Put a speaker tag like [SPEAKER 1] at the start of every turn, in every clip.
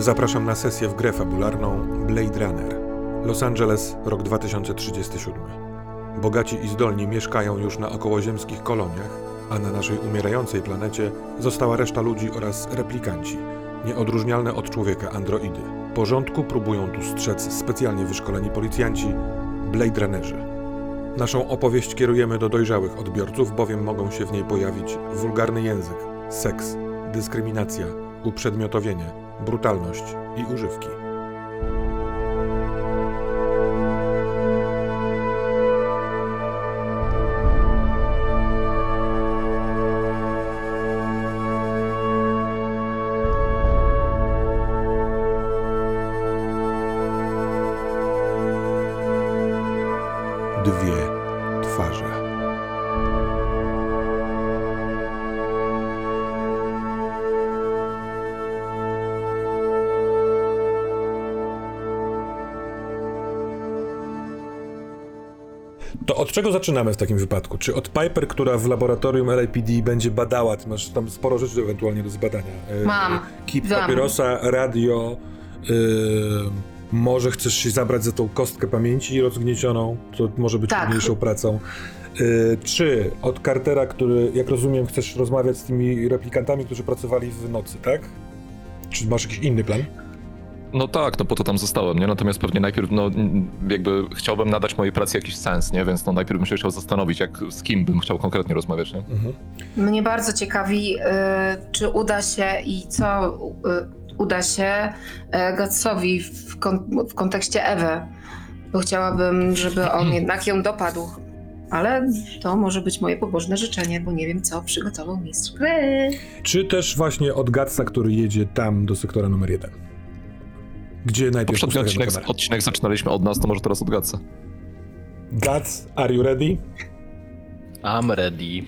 [SPEAKER 1] Zapraszam na sesję w grę fabularną Blade Runner. Los Angeles, rok 2037. Bogaci i zdolni mieszkają już na okołoziemskich koloniach, a na naszej umierającej planecie została reszta ludzi oraz replikanci, nieodróżnialne od człowieka androidy. Porządku próbują tu strzec specjalnie wyszkoleni policjanci, Blade Runnerzy. Naszą opowieść kierujemy do dojrzałych odbiorców, bowiem mogą się w niej pojawić wulgarny język, seks, dyskryminacja, uprzedmiotowienie, brutalność i używki. Od czego zaczynamy w takim wypadku? Czy od Piper, która w laboratorium LAPD będzie badała, ty masz tam sporo rzeczy ewentualnie do zbadania. E,
[SPEAKER 2] Mam.
[SPEAKER 1] Kip
[SPEAKER 2] Znam.
[SPEAKER 1] papierosa, radio, e, może chcesz się zabrać za tą kostkę pamięci rozgniecioną, to może być
[SPEAKER 2] Tak.
[SPEAKER 1] trudniejszą pracą. E, Czy od Cartera, który, jak rozumiem, chcesz rozmawiać z tymi replikantami, którzy pracowali w nocy, tak? Czy masz jakiś inny plan?
[SPEAKER 3] No tak, no po to tam zostałem, nie? Natomiast pewnie najpierw, no jakby chciałbym nadać mojej pracy jakiś sens, nie? Więc no najpierw bym się chciał zastanowić, jak, z kim bym chciał konkretnie rozmawiać, nie?
[SPEAKER 1] Mhm.
[SPEAKER 2] Mnie bardzo ciekawi, y, czy uda się i co y, uda się y, Gatsowi w, kon- w kontekście Ewy, bo chciałabym, żeby on jednak ją dopadł. Ale to może być moje pobożne życzenie, bo nie wiem, co przygotował mistrz gry.
[SPEAKER 1] Czy też właśnie od Gatsa, który jedzie tam do sektora numer jeden? Gdzie najpierw
[SPEAKER 3] Poprzedni odcinek, odcinek zaczynaliśmy od nas, to może teraz od Gatsa.
[SPEAKER 1] Gats, are you ready?
[SPEAKER 4] I'm ready.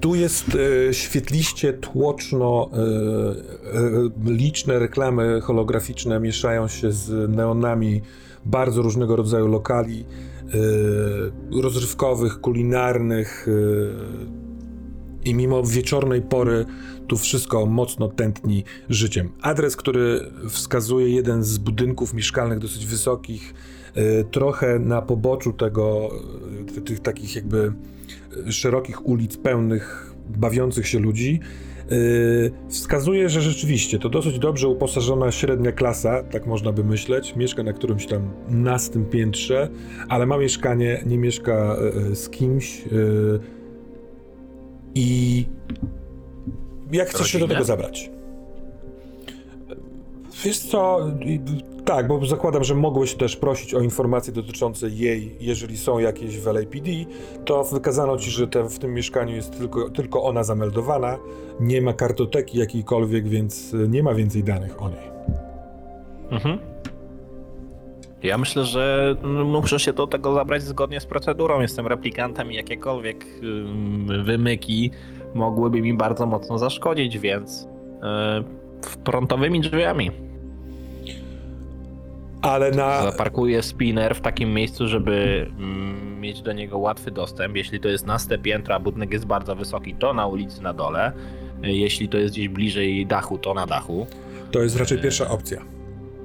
[SPEAKER 1] Tu jest e, świetliście, tłoczno, e, e, liczne reklamy holograficzne mieszają się z neonami bardzo różnego rodzaju lokali, e, rozrywkowych, kulinarnych e, i mimo wieczornej pory tu wszystko mocno tętni życiem. Adres, który wskazuje jeden z budynków mieszkalnych dosyć wysokich, e, trochę na poboczu tego, e, tych takich jakby e, szerokich ulic pełnych bawiących się ludzi, wskazuje, że rzeczywiście to dosyć dobrze uposażona średnia klasa, tak można by myśleć, mieszka na którymś tam nastym piętrze, ale ma mieszkanie, nie mieszka z kimś i jak chcesz się do
[SPEAKER 4] Rodzinę?
[SPEAKER 1] tego zabrać? Wiesz co, tak, bo zakładam, że mogłeś też prosić o informacje dotyczące jej, jeżeli są jakieś w LAPD, to wykazano ci, że te, w tym mieszkaniu jest tylko, tylko ona zameldowana, nie ma kartoteki jakiejkolwiek, więc y, nie ma więcej danych o niej.
[SPEAKER 4] Mhm. Ja myślę, że mm, muszę się do tego zabrać zgodnie z procedurą. Jestem replikantem i jakiekolwiek ym, wymyki mogłyby mi bardzo mocno zaszkodzić, więc yy, frontowymi drzwiami.
[SPEAKER 1] Ale na...
[SPEAKER 4] Zaparkuję spinner w takim miejscu, żeby mm, mieć do niego łatwy dostęp. Jeśli to jest naste piętro, a budynek jest bardzo wysoki, to na ulicy na dole. Yy, Jeśli to jest gdzieś bliżej dachu, to na dachu.
[SPEAKER 1] To jest raczej pierwsza opcja.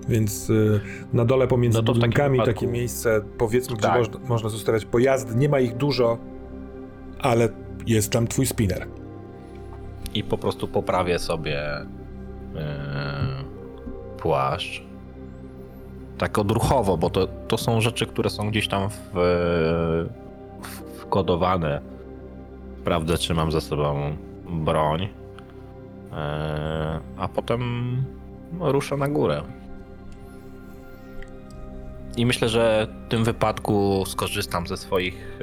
[SPEAKER 1] Więc y, na dole pomiędzy
[SPEAKER 4] No
[SPEAKER 1] budynkami
[SPEAKER 4] wypadku-
[SPEAKER 1] takie miejsce, powiedzmy, gdzie
[SPEAKER 4] Tak.
[SPEAKER 1] można, można zostawiać pojazdy. Nie ma ich dużo, ale jest tam twój spinner.
[SPEAKER 4] i po prostu poprawię sobie yy, płaszcz. Tak odruchowo, bo to, to są rzeczy, które są gdzieś tam w, w, wkodowane. Sprawdzę, czy mam ze sobą broń. Yy, a potem ruszę na górę. I myślę, że w tym wypadku skorzystam ze swoich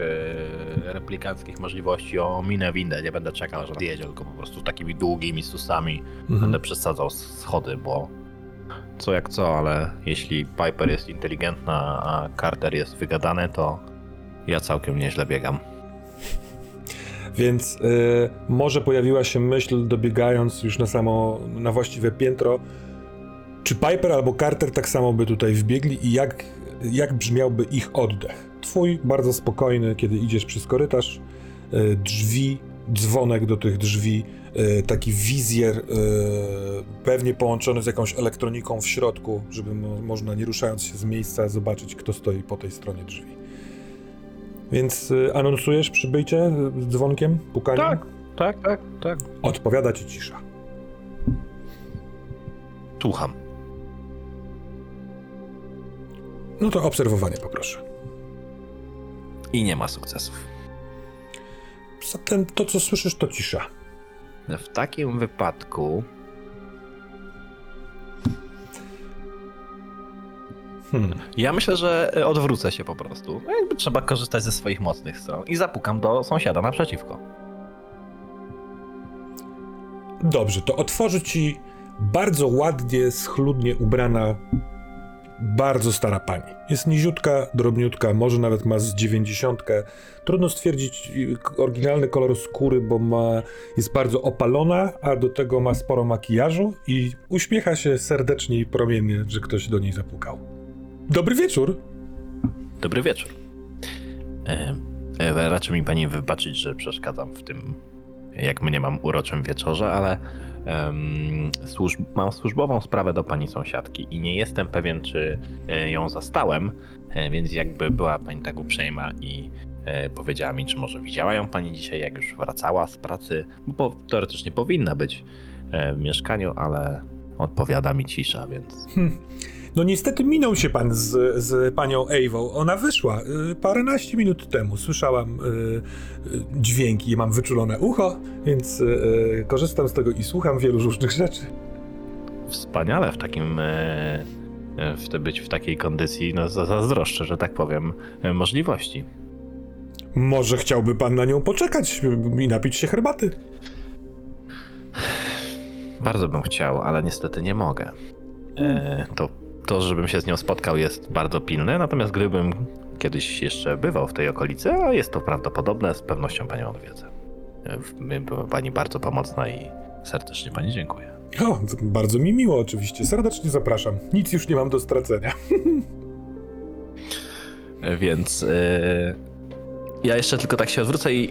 [SPEAKER 4] e, replikanckich możliwości o minę windę. Nie będę czekał, że zjedzie, tylko po prostu takimi długimi susami
[SPEAKER 1] Mhm.
[SPEAKER 4] będę przesadzał schody, bo co jak co, ale jeśli Piper jest inteligentna, a Carter jest wygadany, to ja całkiem nieźle biegam.
[SPEAKER 1] Więc y, może pojawiła się myśl, dobiegając już na samo, na właściwe piętro, czy Piper albo Carter tak samo by tutaj wbiegli i jak, jak brzmiałby ich oddech? Twój bardzo spokojny, kiedy idziesz przez korytarz, y, drzwi, dzwonek do tych drzwi y, taki wizjer, y, pewnie połączony z jakąś elektroniką w środku, żeby mo można, nie ruszając się z miejsca, zobaczyć, kto stoi po tej stronie drzwi. Więc anonsujesz przybycie y, dzwonkiem, pukaniem?
[SPEAKER 4] Tak, tak, tak, tak.
[SPEAKER 1] Odpowiada ci cisza.
[SPEAKER 3] Słucham.
[SPEAKER 1] No to obserwowanie poproszę.
[SPEAKER 4] I nie ma sukcesów.
[SPEAKER 1] Zatem to, co słyszysz, to cisza.
[SPEAKER 4] W takim wypadku
[SPEAKER 1] Hmm.
[SPEAKER 4] ja myślę, że odwrócę się po prostu. No Jakby trzeba korzystać ze swoich mocnych stron i zapukam do sąsiada naprzeciwko.
[SPEAKER 1] Dobrze, to otworzy ci bardzo ładnie, schludnie ubrana, bardzo stara pani. Jest niziutka, drobniutka, może nawet ma z dziewięćdziesiątkę. Trudno stwierdzić y, oryginalny kolor skóry, bo ma, jest bardzo opalona, a do tego ma sporo makijażu i uśmiecha się serdecznie i promiennie, że ktoś do niej zapukał. Dobry wieczór!
[SPEAKER 4] Dobry wieczór. E, e, raczy mi pani wybaczyć, że przeszkadzam w tym, jak mnie mam uroczym wieczorze, ale em, służb, mam służbową sprawę do pani sąsiadki i nie jestem pewien, czy e, ją zastałem, e, więc jakby była pani tak uprzejma i e, powiedziała mi, czy może widziała ją pani dzisiaj, jak już wracała z pracy, bo teoretycznie powinna być w mieszkaniu, ale odpowiada mi cisza, więc
[SPEAKER 1] No niestety minął się pan z, z panią Ewą. Ona wyszła y, paręnaście minut temu. Słyszałam y, y, dźwięki, mam wyczulone ucho, więc y, y, korzystam z tego i słucham wielu różnych rzeczy.
[SPEAKER 4] Wspaniale w takim. e, W być w takiej kondycji, no za- zazdroszczę, że tak powiem, możliwości.
[SPEAKER 1] Może chciałby pan na nią poczekać y, i napić się herbaty?
[SPEAKER 4] Bardzo bym chciał, ale niestety nie mogę. E, to, to, żebym się z nią spotkał, jest bardzo pilne, natomiast gdybym kiedyś jeszcze bywał w tej okolicy, a jest to prawdopodobne, z pewnością panią odwiedzę. Była pani bardzo pomocna i serdecznie pani dziękuję.
[SPEAKER 1] O, bardzo mi miło oczywiście. Serdecznie zapraszam. Nic już nie mam do stracenia.
[SPEAKER 4] Więc e, ja jeszcze tylko tak się odwrócę i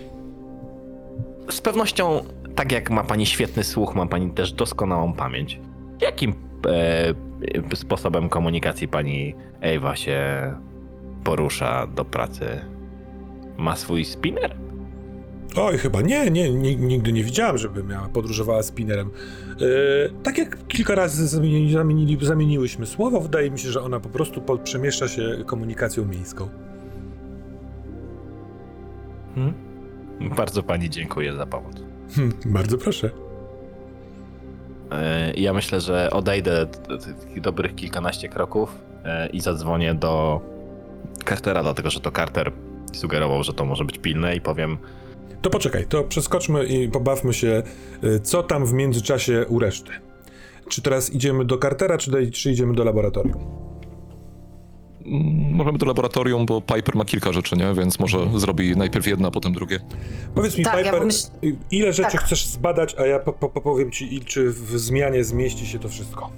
[SPEAKER 4] z pewnością, tak jak ma pani świetny słuch, ma pani też doskonałą pamięć. Jakim e, sposobem komunikacji pani Ewa się porusza do pracy? Ma swój spinner?
[SPEAKER 1] Oj, chyba nie, nie, ni- nigdy nie widziałem, żeby miała podróżowała spinnerem. Yy, tak jak kilka razy zamieni, zamienili, zamieniłyśmy słowo, wydaje mi się, że ona po prostu po, przemieszcza się komunikacją miejską.
[SPEAKER 4] Hmm? Bardzo pani dziękuję za pomoc.
[SPEAKER 1] Hm, bardzo proszę.
[SPEAKER 4] E, Ja myślę, że odejdę takich dobrych kilkanaście kroków e, i zadzwonię do Cartera, dlatego że to Carter sugerował, że to może być pilne i powiem,
[SPEAKER 1] To poczekaj, to przeskoczmy i pobawmy się, y, co tam w międzyczasie u reszty. Czy teraz idziemy do Cartera, czy, czy idziemy do laboratorium?
[SPEAKER 3] Mm, Możemy do laboratorium, bo Piper ma kilka rzeczy, nie? Więc może zrobi najpierw jedno, a potem drugie.
[SPEAKER 1] Powiedz mi,
[SPEAKER 2] Tak, ja
[SPEAKER 1] Piper,
[SPEAKER 2] pomyśl-
[SPEAKER 1] y, ile rzeczy
[SPEAKER 2] Tak.
[SPEAKER 1] chcesz zbadać, a ja po, po, powiem ci, czy w zmianie zmieści się to wszystko.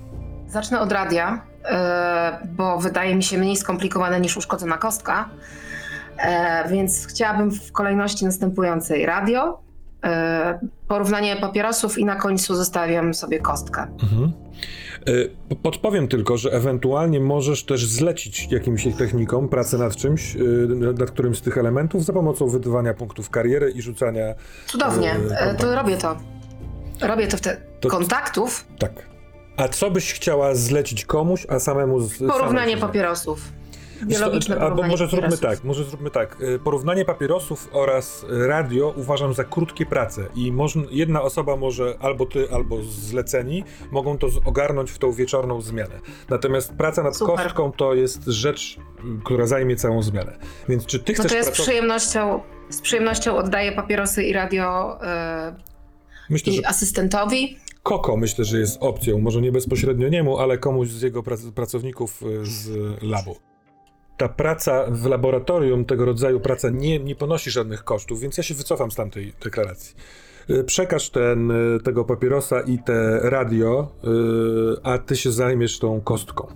[SPEAKER 2] Zacznę od radia, e, bo wydaje mi się mniej skomplikowane niż uszkodzona kostka. E, Więc chciałabym w kolejności następującej radio, e, porównanie papierosów i na końcu zostawiam sobie kostkę.
[SPEAKER 1] Mhm. Y, po- Podpowiem tylko, że ewentualnie możesz też zlecić jakimś techniką pracę nad czymś, y, nad którymś z tych elementów za pomocą wydawania punktów kariery i rzucania.
[SPEAKER 2] Cudownie,
[SPEAKER 1] E,
[SPEAKER 2] e, to robię to. Robię to wtedy.
[SPEAKER 1] To-
[SPEAKER 2] Kontaktów,
[SPEAKER 1] Tak. A co byś chciała zlecić komuś, a samemu z.
[SPEAKER 2] porównanie
[SPEAKER 1] samej-
[SPEAKER 2] papierosów. Biologiczne
[SPEAKER 1] Albo może zróbmy
[SPEAKER 2] papierosów.
[SPEAKER 1] tak, może zróbmy tak. Y, Porównanie papierosów oraz radio uważam za krótkie prace i można, jedna osoba może, albo ty, albo zleceni, mogą to ogarnąć w tą wieczorną zmianę. Natomiast praca nad
[SPEAKER 2] Super.
[SPEAKER 1] kostką to jest rzecz, y, która zajmie całą zmianę. Więc czy ty
[SPEAKER 2] No
[SPEAKER 1] chcesz
[SPEAKER 2] to ja z
[SPEAKER 1] pracować?
[SPEAKER 2] przyjemnością, z przyjemnością oddaję papierosy i radio e,
[SPEAKER 1] Myślę, że
[SPEAKER 2] i asystentowi.
[SPEAKER 1] Koko myślę, że jest opcją. Może nie bezpośrednio niemu, ale komuś z jego prac- pracowników y, z labu. Ta praca w laboratorium, tego rodzaju praca nie, nie ponosi żadnych kosztów, więc ja się wycofam z tamtej deklaracji. Y, Przekaż ten, y, tego papierosa i te radio, y, a ty się zajmiesz tą kostką.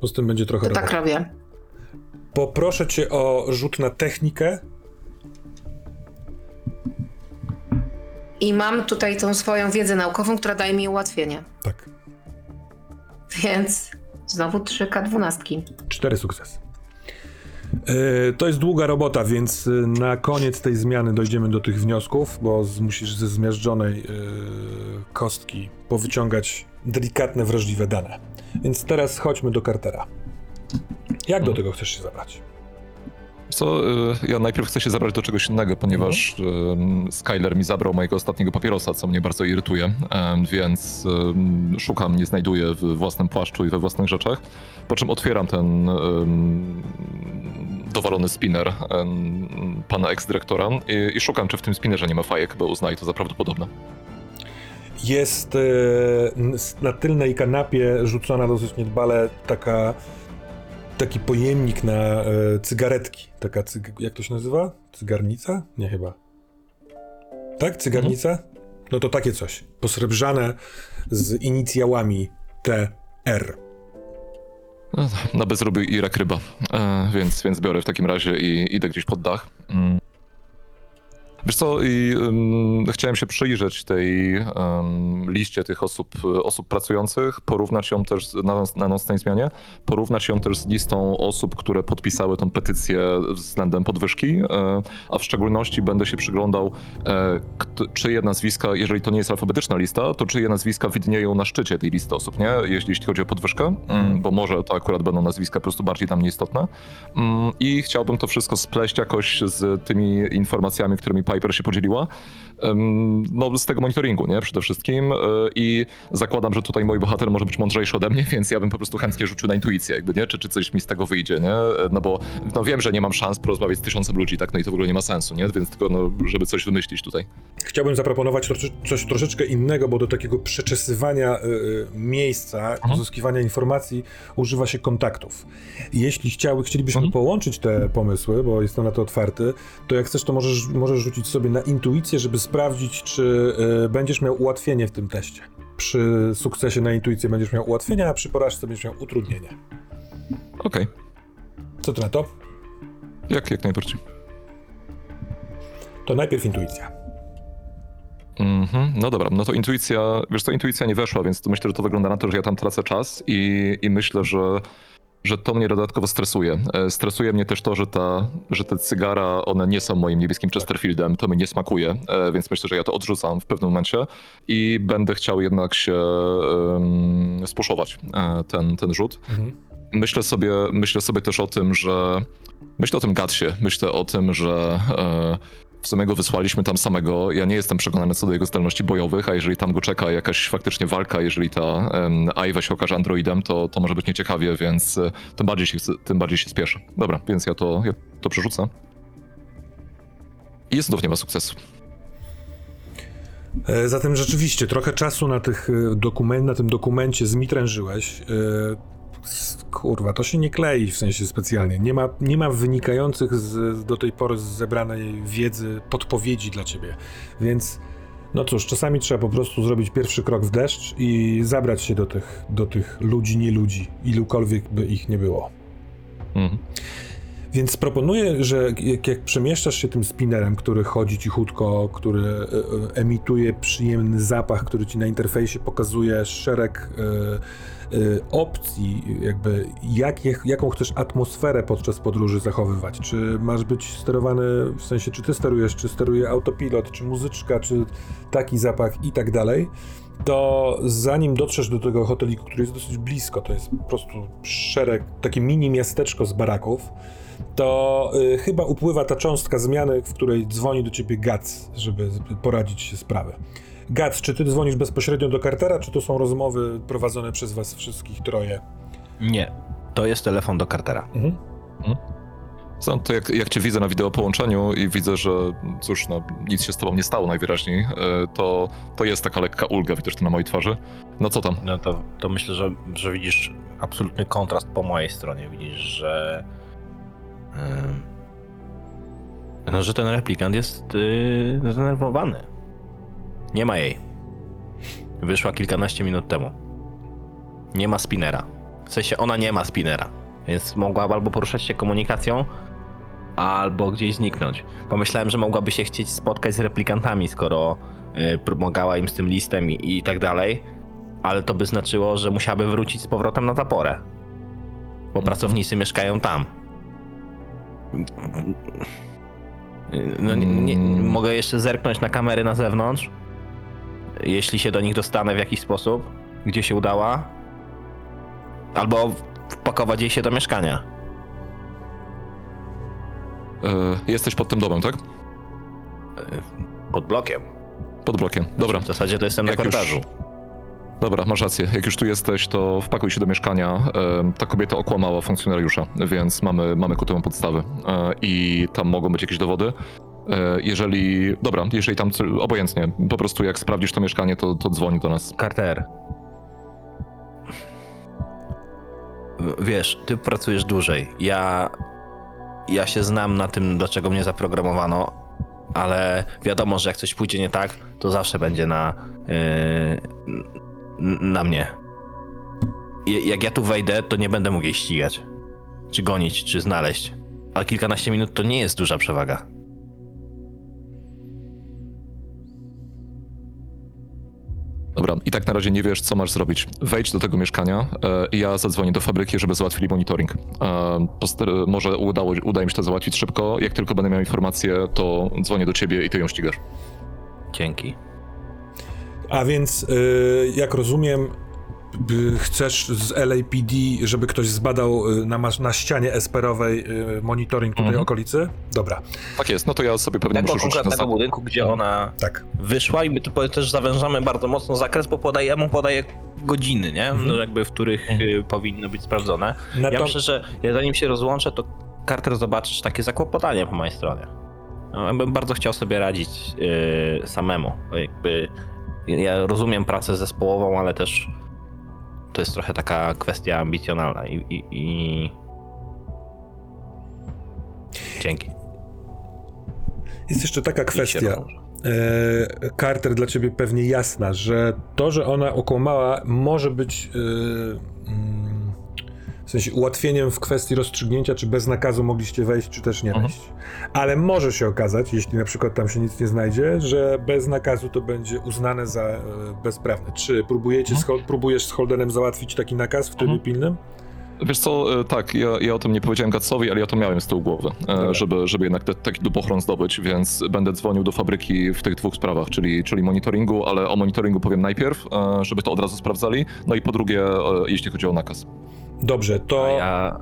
[SPEAKER 1] Bo z tym będzie trochę
[SPEAKER 2] To tak robię.
[SPEAKER 1] Poproszę cię o rzut na technikę.
[SPEAKER 2] I mam tutaj tą swoją wiedzę naukową, która daje mi ułatwienie.
[SPEAKER 1] Tak.
[SPEAKER 2] Więc znowu 3K12.
[SPEAKER 1] Cztery sukcesy. Yy, To jest długa robota, więc yy, na koniec tej zmiany dojdziemy do tych wniosków, bo musisz ze zmiażdżonej yy, kostki powyciągać delikatne, wrażliwe dane. Więc teraz chodźmy do Cartera. Jak do tego chcesz się zabrać?
[SPEAKER 3] Co, y, ja najpierw chcę się zabrać do czegoś innego, ponieważ y, Skyler mi zabrał mojego ostatniego papierosa, co mnie bardzo irytuje, więc szukam, nie znajduję w własnym płaszczu i we własnych rzeczach, po czym otwieram ten dowalony spinner pana eks-dyrektora i, i szukam, czy w tym spinnerze nie ma fajek, bo uznaję to za prawdopodobne.
[SPEAKER 1] Jest n- na tylnej kanapie rzucona dosyć niedbale taka, taki pojemnik na e, cygaretki. Taka, cyg- jak to się nazywa? Cygarnica? Nie chyba. Tak? Cygarnica? No to takie coś. Posrebrzane z inicjałami TR.
[SPEAKER 3] No, Na bezrobiu i rak ryba, e, więc, więc biorę w takim razie i idę gdzieś pod dach. Mm. Wiesz co, i ym, chciałem się przyjrzeć tej ym, liście tych osób, osób pracujących, porównać ją też na, na nocnej zmianie, porównać ją też z listą osób, które podpisały tą petycję względem podwyżki, e, a w szczególności będę się przyglądał, e, czyje nazwiska, jeżeli to nie jest alfabetyczna lista, to czyje nazwiska widnieją na szczycie tej listy osób, nie? Jeśli, jeśli chodzi o podwyżkę, mm, bo może to akurat będą nazwiska po prostu bardziej dla mnie istotne. Mm, I chciałbym to wszystko spleść jakoś z tymi informacjami, którymi Piper się podzieliła. No, z tego monitoringu, nie? Przede wszystkim. E, I zakładam, że tutaj mój bohater może być mądrzejszy ode mnie, więc ja bym po prostu chętnie rzucił na intuicję, jakby, nie? Czy, czy coś mi z tego wyjdzie, nie? E, No bo no wiem, że nie mam szans porozmawiać z tysiącem ludzi, tak? No i to w ogóle nie ma sensu, nie? Więc tylko, no, żeby coś wymyślić tutaj.
[SPEAKER 1] Chciałbym zaproponować coś troszeczkę innego, bo do takiego przeczesywania y, miejsca, uzyskiwania informacji używa się kontaktów. Jeśli chciały, chcielibyśmy
[SPEAKER 3] Mhm.
[SPEAKER 1] połączyć te pomysły, bo jestem na to otwarty, to jak chcesz, to możesz, możesz rzucić sobie na intuicję, żeby sprawdzić, czy y, będziesz miał ułatwienie w tym teście. Przy sukcesie na intuicję będziesz miał ułatwienie, a przy porażce będziesz miał utrudnienie.
[SPEAKER 3] Okej,
[SPEAKER 1] Co ty na to?
[SPEAKER 3] jak, jak najbardziej.
[SPEAKER 1] To najpierw intuicja.
[SPEAKER 3] Mhm, no dobra, no to intuicja, wiesz co, intuicja nie weszła, więc to myślę, że to wygląda na to, że ja tam tracę czas i, i myślę, że, że to mnie dodatkowo stresuje. E, Stresuje mnie też to, że, ta, że te cygara, one nie są moim niebieskim Chesterfieldem, to mi nie smakuje, e, więc myślę, że ja to odrzucam w pewnym momencie i będę chciał jednak się um, spuszować e, ten, ten rzut.
[SPEAKER 1] Mhm.
[SPEAKER 3] Myślę sobie, myślę sobie też o tym, że. Myślę o tym Gatsie. Myślę o tym, że e, w sumie go wysłaliśmy tam samego. Ja nie jestem przekonany co do jego zdolności bojowych, a jeżeli tam go czeka jakaś faktycznie walka, jeżeli ta um, się okaże androidem, to, to może być nieciekawie, więc e, tym, bardziej się, tym bardziej się spieszę. Dobra, więc ja to, ja to przerzucę. I znów nie ma sukcesu.
[SPEAKER 1] E, Zatem rzeczywiście trochę czasu na, tych e, dokument, na tym dokumencie zmitrężyłeś. Kurwa, to się nie klei w sensie specjalnie. Nie ma, nie ma wynikających z, do tej pory z zebranej wiedzy podpowiedzi dla ciebie. Więc no cóż, czasami trzeba po prostu zrobić pierwszy krok w deszcz i zabrać się do tych, do tych ludzi, nie ludzi, ilukolwiek by ich nie było.
[SPEAKER 3] Mhm.
[SPEAKER 1] Więc proponuję, że jak, jak przemieszczasz się tym spinnerem, który chodzi cichutko, który e, e, emituje przyjemny zapach, który ci na interfejsie pokazuje szereg e, opcji, jakby jak, jak, jaką chcesz atmosferę podczas podróży zachowywać. Czy masz być sterowany, w sensie czy ty sterujesz, czy steruje autopilot, czy muzyczka, czy taki zapach i tak dalej to zanim dotrzesz do tego hoteliku, który jest dosyć blisko, to jest po prostu szereg, takie mini miasteczko z baraków, to y, chyba upływa ta cząstka zmiany, w której dzwoni do ciebie Gac, żeby z- poradzić się sprawy. Gac, czy ty dzwonisz bezpośrednio do Cartera, czy to są rozmowy prowadzone przez was wszystkich troje?
[SPEAKER 4] Nie. To jest telefon do Cartera.
[SPEAKER 1] Mhm.
[SPEAKER 3] Co, to jak, jak cię widzę na wideo połączeniu i widzę, że cóż, no, nic się z tobą nie stało najwyraźniej, e, to, to jest taka lekka ulga, widzisz to na mojej twarzy. No co tam?
[SPEAKER 4] No to, to myślę, że, że widzisz absolutny kontrast po mojej stronie. Widzisz, że. em, no, że ten replikant jest yy, zdenerwowany. Nie ma jej. Wyszła kilkanaście minut temu. Nie ma spinera. W sensie ona nie ma spinera. Więc mogła albo poruszać się komunikacją, albo gdzieś zniknąć. Pomyślałem, że mogłaby się chcieć spotkać z replikantami, skoro y, pomagała im z tym listem i, i tak dalej, ale to by znaczyło, że musiałaby wrócić z powrotem na zaporę, bo pracownicy mieszkają tam. No, nie, nie, mogę jeszcze zerknąć na kamery na zewnątrz, jeśli się do nich dostanę w jakiś sposób, gdzie się udała, albo wpakować jej się do mieszkania.
[SPEAKER 3] E, jesteś pod tym domem, tak?
[SPEAKER 4] Pod blokiem.
[SPEAKER 3] Pod blokiem. Dobra.
[SPEAKER 4] W zasadzie to jestem na
[SPEAKER 3] Jak już-
[SPEAKER 4] korytarzu.
[SPEAKER 3] Dobra, masz rację. Jak już tu jesteś, to wpakuj się do mieszkania. E, Ta kobieta okłamała funkcjonariusza, więc mamy, mamy ku temu podstawy. E, I tam mogą być jakieś dowody. E, Jeżeli. Dobra, jeżeli tam. Obojętnie. Po prostu jak sprawdzisz to mieszkanie, to, to dzwoni do nas.
[SPEAKER 4] Carter. Wiesz, ty pracujesz dłużej. Ja. Ja się znam na tym, do czego mnie zaprogramowano, ale wiadomo, że jak coś pójdzie nie tak, to zawsze będzie na. Yy, na mnie. Jak ja tu wejdę, to nie będę mógł jej ścigać. Czy gonić, czy znaleźć. Ale kilkanaście minut to nie jest duża przewaga.
[SPEAKER 3] Tak na razie nie wiesz, co masz zrobić. Wejdź do tego mieszkania e, i ja zadzwonię do fabryki, żeby załatwili monitoring. E, może udało, uda im się to załatwić szybko. Jak tylko będę miał informację, to dzwonię do ciebie i ty ją ścigasz.
[SPEAKER 4] Dzięki.
[SPEAKER 1] A więc, y, jak rozumiem, chcesz z LAPD, żeby ktoś zbadał y, na, na ścianie esperowej y, monitoring tutaj
[SPEAKER 3] Mhm.
[SPEAKER 1] okolicy? Dobra,
[SPEAKER 3] Tak jest, no to ja sobie pewnie
[SPEAKER 4] Tego
[SPEAKER 3] muszę rzucić na sam.
[SPEAKER 4] budynku, gdzie ona
[SPEAKER 1] tak.
[SPEAKER 4] wyszła i my tu też zawężamy bardzo mocno zakres, bo podaje, ja mu podaję godziny, nie? No, jakby w których y, powinno być sprawdzone.
[SPEAKER 1] Na
[SPEAKER 4] Ja
[SPEAKER 1] to,
[SPEAKER 4] myślę, że ja zanim się rozłączę, to Carter zobaczysz takie zakłopotanie po mojej stronie. No, ja bym bardzo chciał sobie radzić y, samemu. Jakby ja rozumiem pracę zespołową, ale też to jest trochę taka kwestia ambicjonalna i, i, i... Dzięki.
[SPEAKER 1] jest jeszcze taka kwestia. e, Carter dla ciebie pewnie jasna, że to, że ona okłamała, może być w sensie ułatwieniem w kwestii rozstrzygnięcia, czy bez nakazu mogliście wejść, czy też nie
[SPEAKER 3] Mhm.
[SPEAKER 1] wejść. Ale może się okazać, jeśli na przykład tam się nic nie znajdzie, że bez nakazu to będzie uznane za e, bezprawne. Czy próbujecie z, Hol- próbujesz z Holdenem załatwić taki nakaz w trybie
[SPEAKER 3] Mhm.
[SPEAKER 1] pilnym?
[SPEAKER 3] Wiesz co, e, tak, ja, ja o tym nie powiedziałem Gatsowi, ale ja to miałem z tyłu głowy, e,
[SPEAKER 1] Dobra.
[SPEAKER 3] żeby, żeby jednak te, taki dupochron zdobyć, więc będę dzwonił do fabryki w tych dwóch sprawach, czyli, czyli monitoringu, ale o monitoringu powiem najpierw, żeby to od razu sprawdzali, no i po drugie, jeśli chodzi o nakaz.
[SPEAKER 1] Dobrze, to
[SPEAKER 4] ja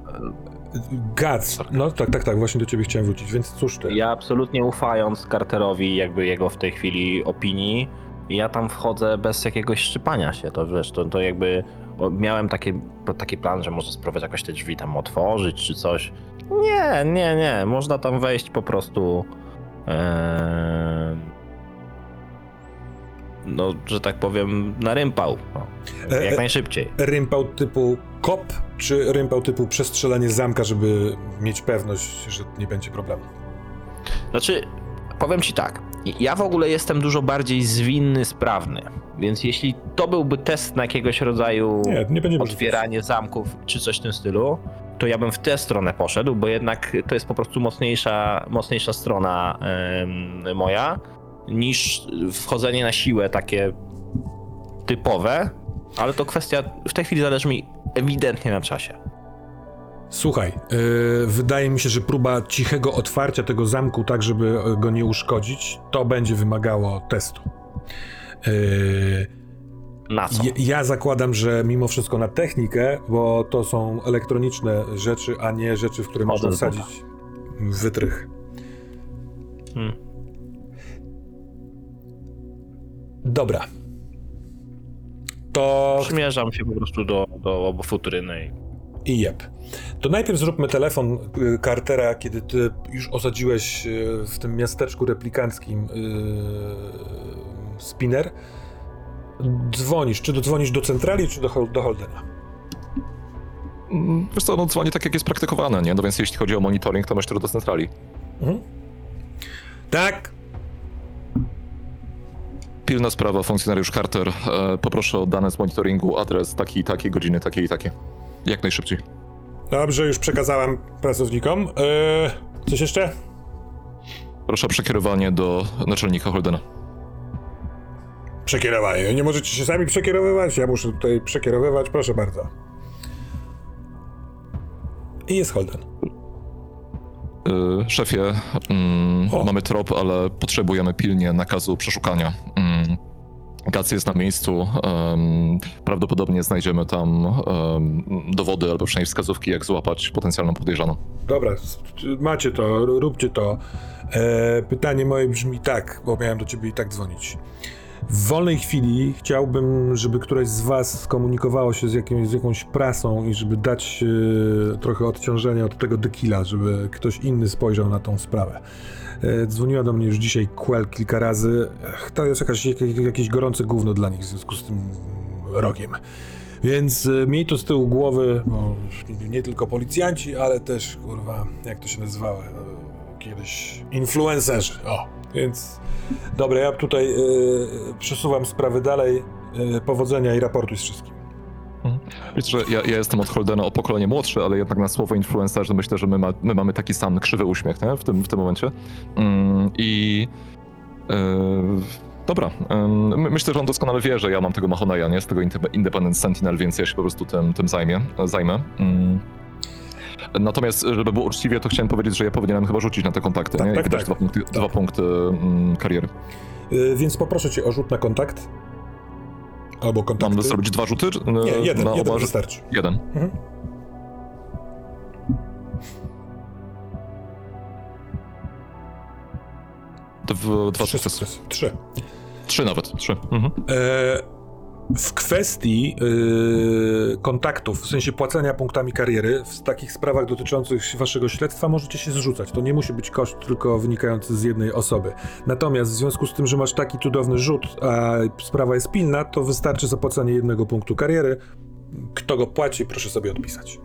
[SPEAKER 1] Gac. No tak, tak, tak, właśnie do ciebie chciałem wrócić, więc cóż ty?
[SPEAKER 4] Ja absolutnie ufając Carterowi, jakby jego w tej chwili opinii, ja tam wchodzę bez jakiegoś szczypania się. To wiesz, to, to jakby miałem taki, taki plan, że może spróbować jakoś te drzwi tam otworzyć czy coś. Nie, nie, nie. Można tam wejść po prostu. no, że tak powiem, na rympał. No,
[SPEAKER 1] E,
[SPEAKER 4] jak
[SPEAKER 1] e,
[SPEAKER 4] najszybciej.
[SPEAKER 1] Rympał typu kop, czy rympał typu przestrzelanie zamka, żeby mieć pewność, że nie będzie problemu?
[SPEAKER 4] Znaczy, powiem ci tak. Ja w ogóle jestem dużo bardziej zwinny, sprawny. Więc jeśli to byłby test na jakiegoś rodzaju
[SPEAKER 1] Nie, nie
[SPEAKER 4] otwieranie zamków czy coś w tym stylu, to ja bym w tę stronę poszedł, bo jednak to jest po prostu mocniejsza, mocniejsza strona em, moja niż wchodzenie na siłę takie typowe, ale to kwestia, w tej chwili zależy mi ewidentnie na czasie.
[SPEAKER 1] Słuchaj, yy, wydaje mi się, że próba cichego otwarcia tego zamku, tak żeby e, go nie uszkodzić, to będzie wymagało testu. Yy,
[SPEAKER 4] Na co?
[SPEAKER 1] ja- ja zakładam, że mimo wszystko na technikę, bo to są elektroniczne rzeczy, a nie rzeczy, w które
[SPEAKER 4] Chodzę
[SPEAKER 1] można wsadzić wytrych.
[SPEAKER 4] Hmm.
[SPEAKER 1] Dobra. To
[SPEAKER 4] Przymierzam się po prostu do, do futryny i
[SPEAKER 1] jeb. To najpierw zróbmy telefon y, Cartera, kiedy ty już osadziłeś y, w tym miasteczku replikanckim y, spinner. Dzwonisz, czy dodzwonisz do centrali, czy do, do Holdena?
[SPEAKER 3] Mm, Wiesz co, no dzwonię tak jak jest praktykowane, nie? No więc jeśli chodzi o monitoring, to masz to do centrali.
[SPEAKER 1] Mhm. Tak,
[SPEAKER 3] Pilna sprawa, funkcjonariusz Carter, e, poproszę o dane z monitoringu, adres taki i taki, godziny takie i takie. Jak najszybciej.
[SPEAKER 1] dobrze, już przekazałem pracownikom. Y, Coś jeszcze?
[SPEAKER 3] Proszę o przekierowanie do naczelnika Holdena.
[SPEAKER 1] Przekierowanie. Nie możecie się sami przekierowywać? Ja muszę tutaj przekierowywać, proszę bardzo. I jest Holden.
[SPEAKER 3] Y, Szefie, mm, mamy trop, ale potrzebujemy pilnie nakazu przeszukania. Mm, Gac jest na miejscu. prawdopodobnie znajdziemy tam dowody albo przynajmniej wskazówki, jak złapać potencjalną podejrzaną.
[SPEAKER 1] Dobra, macie to, róbcie to. E, pytanie moje brzmi tak, bo miałem do ciebie i tak dzwonić. W wolnej chwili chciałbym, żeby któreś z was skomunikowało się z, jakimś, z jakąś prasą i żeby dać e, trochę odciążenia od tego dekila, żeby ktoś inny spojrzał na tą sprawę. E, dzwoniła do mnie już dzisiaj Quell kilka razy. Ech, to jest jakaś, jakieś, jakieś gorące gówno dla nich w związku z tym rogiem. Więc e, miej to z tyłu głowy, bo nie, nie tylko policjanci, ale też, kurwa, jak to się nazywało, e, kiedyś influencerzy, o. Więc, dobra, ja tutaj e, przesuwam sprawy dalej, e, powodzenia i raportuj z wszystkim.
[SPEAKER 3] Wiesz, że ja, ja jestem od Holdena o pokolenie młodszy, ale jednak na słowo influencerzy myślę, że my, ma, my mamy taki sam krzywy uśmiech nie? W, tym, w tym momencie. Mm, I e, dobra, myślę, że on doskonale wie, że ja mam tego Mahoneya, nie? Z tego Inde- Independent Sentinel, więc ja się po prostu tym, tym zajmie, zajmę. Mm. Natomiast, żeby było uczciwie, to chciałem powiedzieć, że ja powinienem chyba rzucić na te kontakty,
[SPEAKER 1] Tak,
[SPEAKER 3] nie?
[SPEAKER 1] tak, tak.
[SPEAKER 3] dwa punkty, dwa punkty mm, kariery.
[SPEAKER 1] E, więc poproszę cię o rzut na kontakt. Albo kontakty.
[SPEAKER 3] Mam zrobić dwa rzuty? czy-
[SPEAKER 1] Nie, jeden,
[SPEAKER 3] na
[SPEAKER 1] jeden
[SPEAKER 3] oba-
[SPEAKER 1] wystarczy.
[SPEAKER 3] Jeden.
[SPEAKER 1] Mhm.
[SPEAKER 3] Dwa, sukcesy.
[SPEAKER 1] Trzy.
[SPEAKER 3] Trzy nawet, trzy. Mhm.
[SPEAKER 1] E, w kwestii e, kontaktów, w sensie płacenia punktami kariery, w takich sprawach dotyczących waszego śledztwa możecie się zrzucać. To nie musi być koszt tylko wynikający z jednej osoby. Natomiast w związku z tym, że masz taki cudowny rzut, a sprawa jest pilna, to wystarczy zapłacenie jednego punktu kariery. Kto go płaci, proszę sobie odpisać.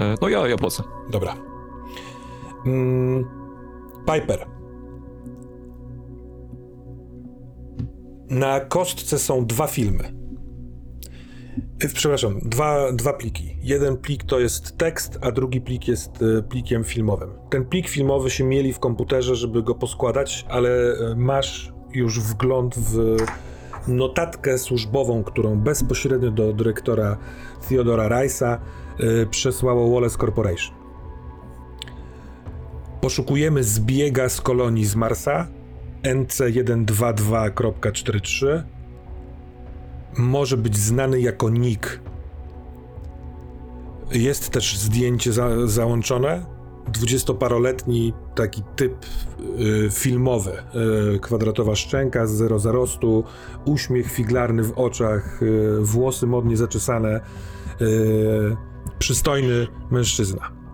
[SPEAKER 3] E, No ja, ja płacę.
[SPEAKER 1] Dobra. Mm, Piper. Na kostce są dwa filmy. Y, Przepraszam, dwa, dwa pliki. Jeden plik to jest tekst, a drugi plik jest y, plikiem filmowym. Ten plik filmowy się mieli w komputerze, żeby go poskładać, ale y, masz już wgląd w notatkę służbową, którą bezpośrednio do dyrektora Theodora Rice'a przesłało Wallace Corporation. Poszukujemy zbiega z kolonii z Marsa NC122.43. Może być znany jako Nick. Jest też zdjęcie za, załączone. Dwudziestoparoletni taki typ y, filmowy. Y, kwadratowa szczęka, zero zarostu, uśmiech figlarny w oczach, y, włosy modnie zaczesane. Y, przystojny mężczyzna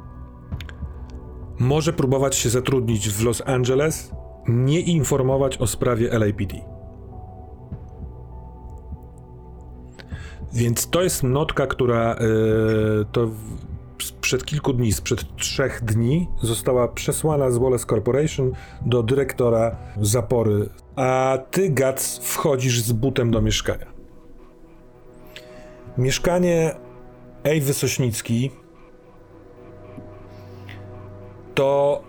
[SPEAKER 1] może próbować się zatrudnić w Los Angeles, nie informować o sprawie LAPD. Więc to jest notka, która e, to w, sprzed kilku dni, sprzed trzech dni została przesłana z Wallace Corporation do dyrektora zapory, a ty, Gac, wchodzisz z butem do mieszkania. Mieszkanie Ewy Sośnicki to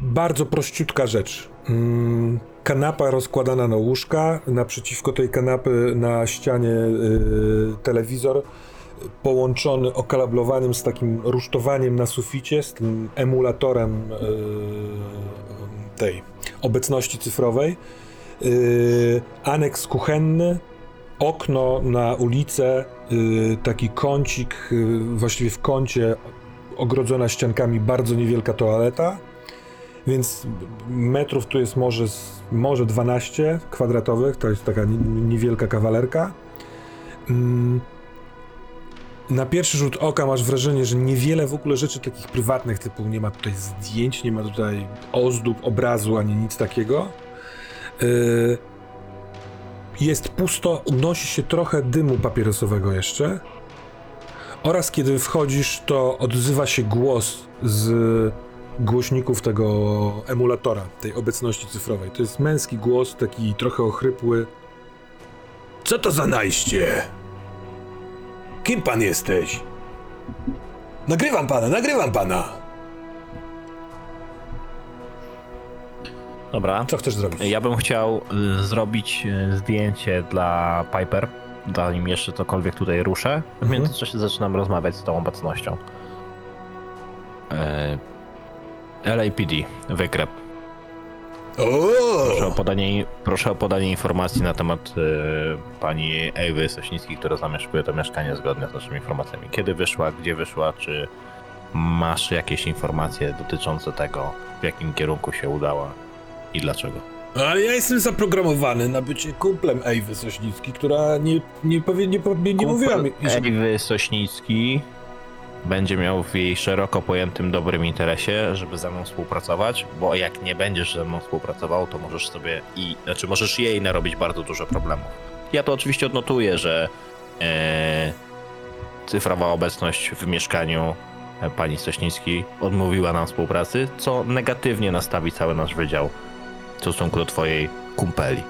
[SPEAKER 1] bardzo prościutka rzecz. Mm, Kanapa rozkładana na łóżka, naprzeciwko tej kanapy na ścianie y, telewizor połączony okalablowanym z takim rusztowaniem na suficie, z tym emulatorem y, tej obecności cyfrowej. Y, aneks kuchenny, okno na ulicę, taki kącik, właściwie w kącie ogrodzona ściankami bardzo niewielka toaleta, więc metrów tu jest może, może 12 kwadratowych, to jest taka ni- niewielka kawalerka. Mm, Na pierwszy rzut oka masz wrażenie, że niewiele w ogóle rzeczy takich prywatnych, typu nie ma tutaj zdjęć, nie ma tutaj ozdób, obrazu, ani nic takiego. Yy, Jest pusto, unosi się trochę dymu papierosowego jeszcze. Oraz kiedy wchodzisz, to odzywa się głos z głośników tego emulatora, tej obecności cyfrowej. To jest męski głos, taki trochę ochrypły. Co to za najście? Kim pan jesteś? Nagrywam pana, nagrywam pana!
[SPEAKER 4] Dobra.
[SPEAKER 1] Co chcesz zrobić?
[SPEAKER 4] Ja bym chciał y, zrobić y, zdjęcie dla Piper, zanim jeszcze cokolwiek tutaj ruszę.
[SPEAKER 1] Mhm.
[SPEAKER 4] W międzyczasie zaczynam rozmawiać z tą obecnością. Y, LAPD, wykrep. Proszę o podanie, proszę o podanie informacji na temat y, pani Ewy Sośnickiej, która zamieszkuje to mieszkanie zgodnie z naszymi informacjami. Kiedy wyszła, gdzie wyszła, czy masz jakieś informacje dotyczące tego, w jakim kierunku się udała i dlaczego?
[SPEAKER 1] Ale ja jestem zaprogramowany na bycie kumplem Ewy Sośnicki, która nie, nie, powie, nie, powie, nie mówiła mi, że...
[SPEAKER 4] Ewy Sośnicki będzie miał w jej szeroko pojętym dobrym interesie, żeby ze mną współpracować, bo jak nie będziesz ze mną współpracował, to możesz sobie i, znaczy możesz jej narobić bardzo dużo problemów. Ja to oczywiście odnotuję, że e, cyfrowa obecność w mieszkaniu e, pani Sośnickiej odmówiła nam współpracy, co negatywnie nastawi cały nasz wydział w stosunku do twojej kumpeli.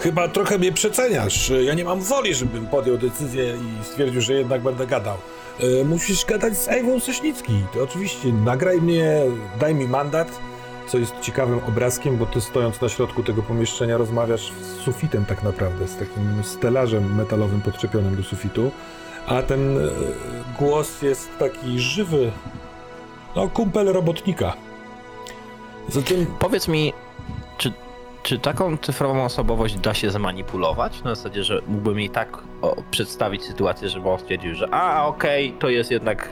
[SPEAKER 1] Chyba trochę mnie przeceniasz. Ja nie mam woli, żebym podjął decyzję i stwierdził, że jednak będę gadał. E, Musisz gadać z Ewą Sośnicki. To oczywiście nagraj mnie, daj mi mandat, co jest ciekawym obrazkiem, bo ty stojąc na środku tego pomieszczenia rozmawiasz z sufitem tak naprawdę, z takim stelażem metalowym podczepionym do sufitu, a ten e, głos jest taki żywy. No, kumpel robotnika. Zatem
[SPEAKER 4] Powiedz mi, czy, taką cyfrową osobowość da się zmanipulować? Na zasadzie, że mógłbym jej tak o, przedstawić sytuację, żeby on stwierdził, że a, okej, to jest jednak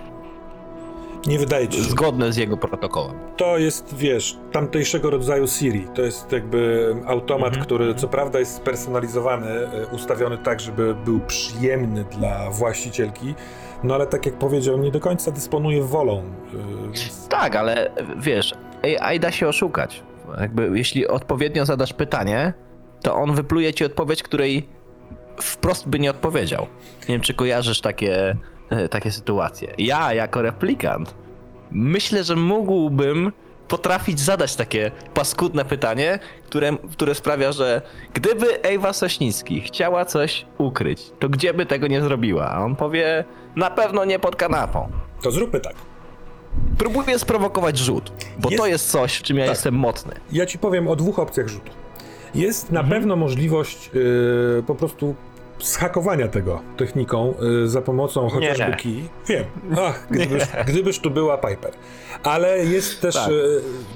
[SPEAKER 1] nie wydaje ci się,
[SPEAKER 4] zgodne z jego protokołem.
[SPEAKER 1] To jest, wiesz, tamtejszego rodzaju Siri. To jest jakby automat,
[SPEAKER 4] Mhm.
[SPEAKER 1] który co prawda jest spersonalizowany, e, ustawiony tak, żeby był przyjemny dla właścicielki, no ale tak jak powiedział, nie do końca dysponuje wolą. e, więc-
[SPEAKER 4] Tak, ale wiesz, AI da się oszukać. Jakby, jeśli odpowiednio zadasz pytanie, to on wypluje ci odpowiedź, której wprost by nie odpowiedział. Nie wiem, czy kojarzysz takie, e, takie sytuacje. Ja, jako replikant, myślę, że mógłbym potrafić zadać takie paskudne pytanie, które, które sprawia, że gdyby Ewa Sośnicki chciała coś ukryć, to gdzie by tego nie zrobiła? A on powie, na pewno nie pod kanapą.
[SPEAKER 1] To zróbmy tak.
[SPEAKER 4] Próbuję sprowokować rzut, bo
[SPEAKER 1] Jest-
[SPEAKER 4] to jest coś, w czym ja
[SPEAKER 1] Tak.
[SPEAKER 4] jestem mocny.
[SPEAKER 1] Ja ci powiem o dwóch opcjach rzutu. Jest na
[SPEAKER 4] Mhm.
[SPEAKER 1] pewno możliwość e, po prostu zhakowania tego techniką e, za pomocą chociażby
[SPEAKER 4] Nie.
[SPEAKER 1] kij. Wiem. Ach, gdybyś, gdybyś tu była Piper. Ale jest też,
[SPEAKER 4] Tak.
[SPEAKER 1] e,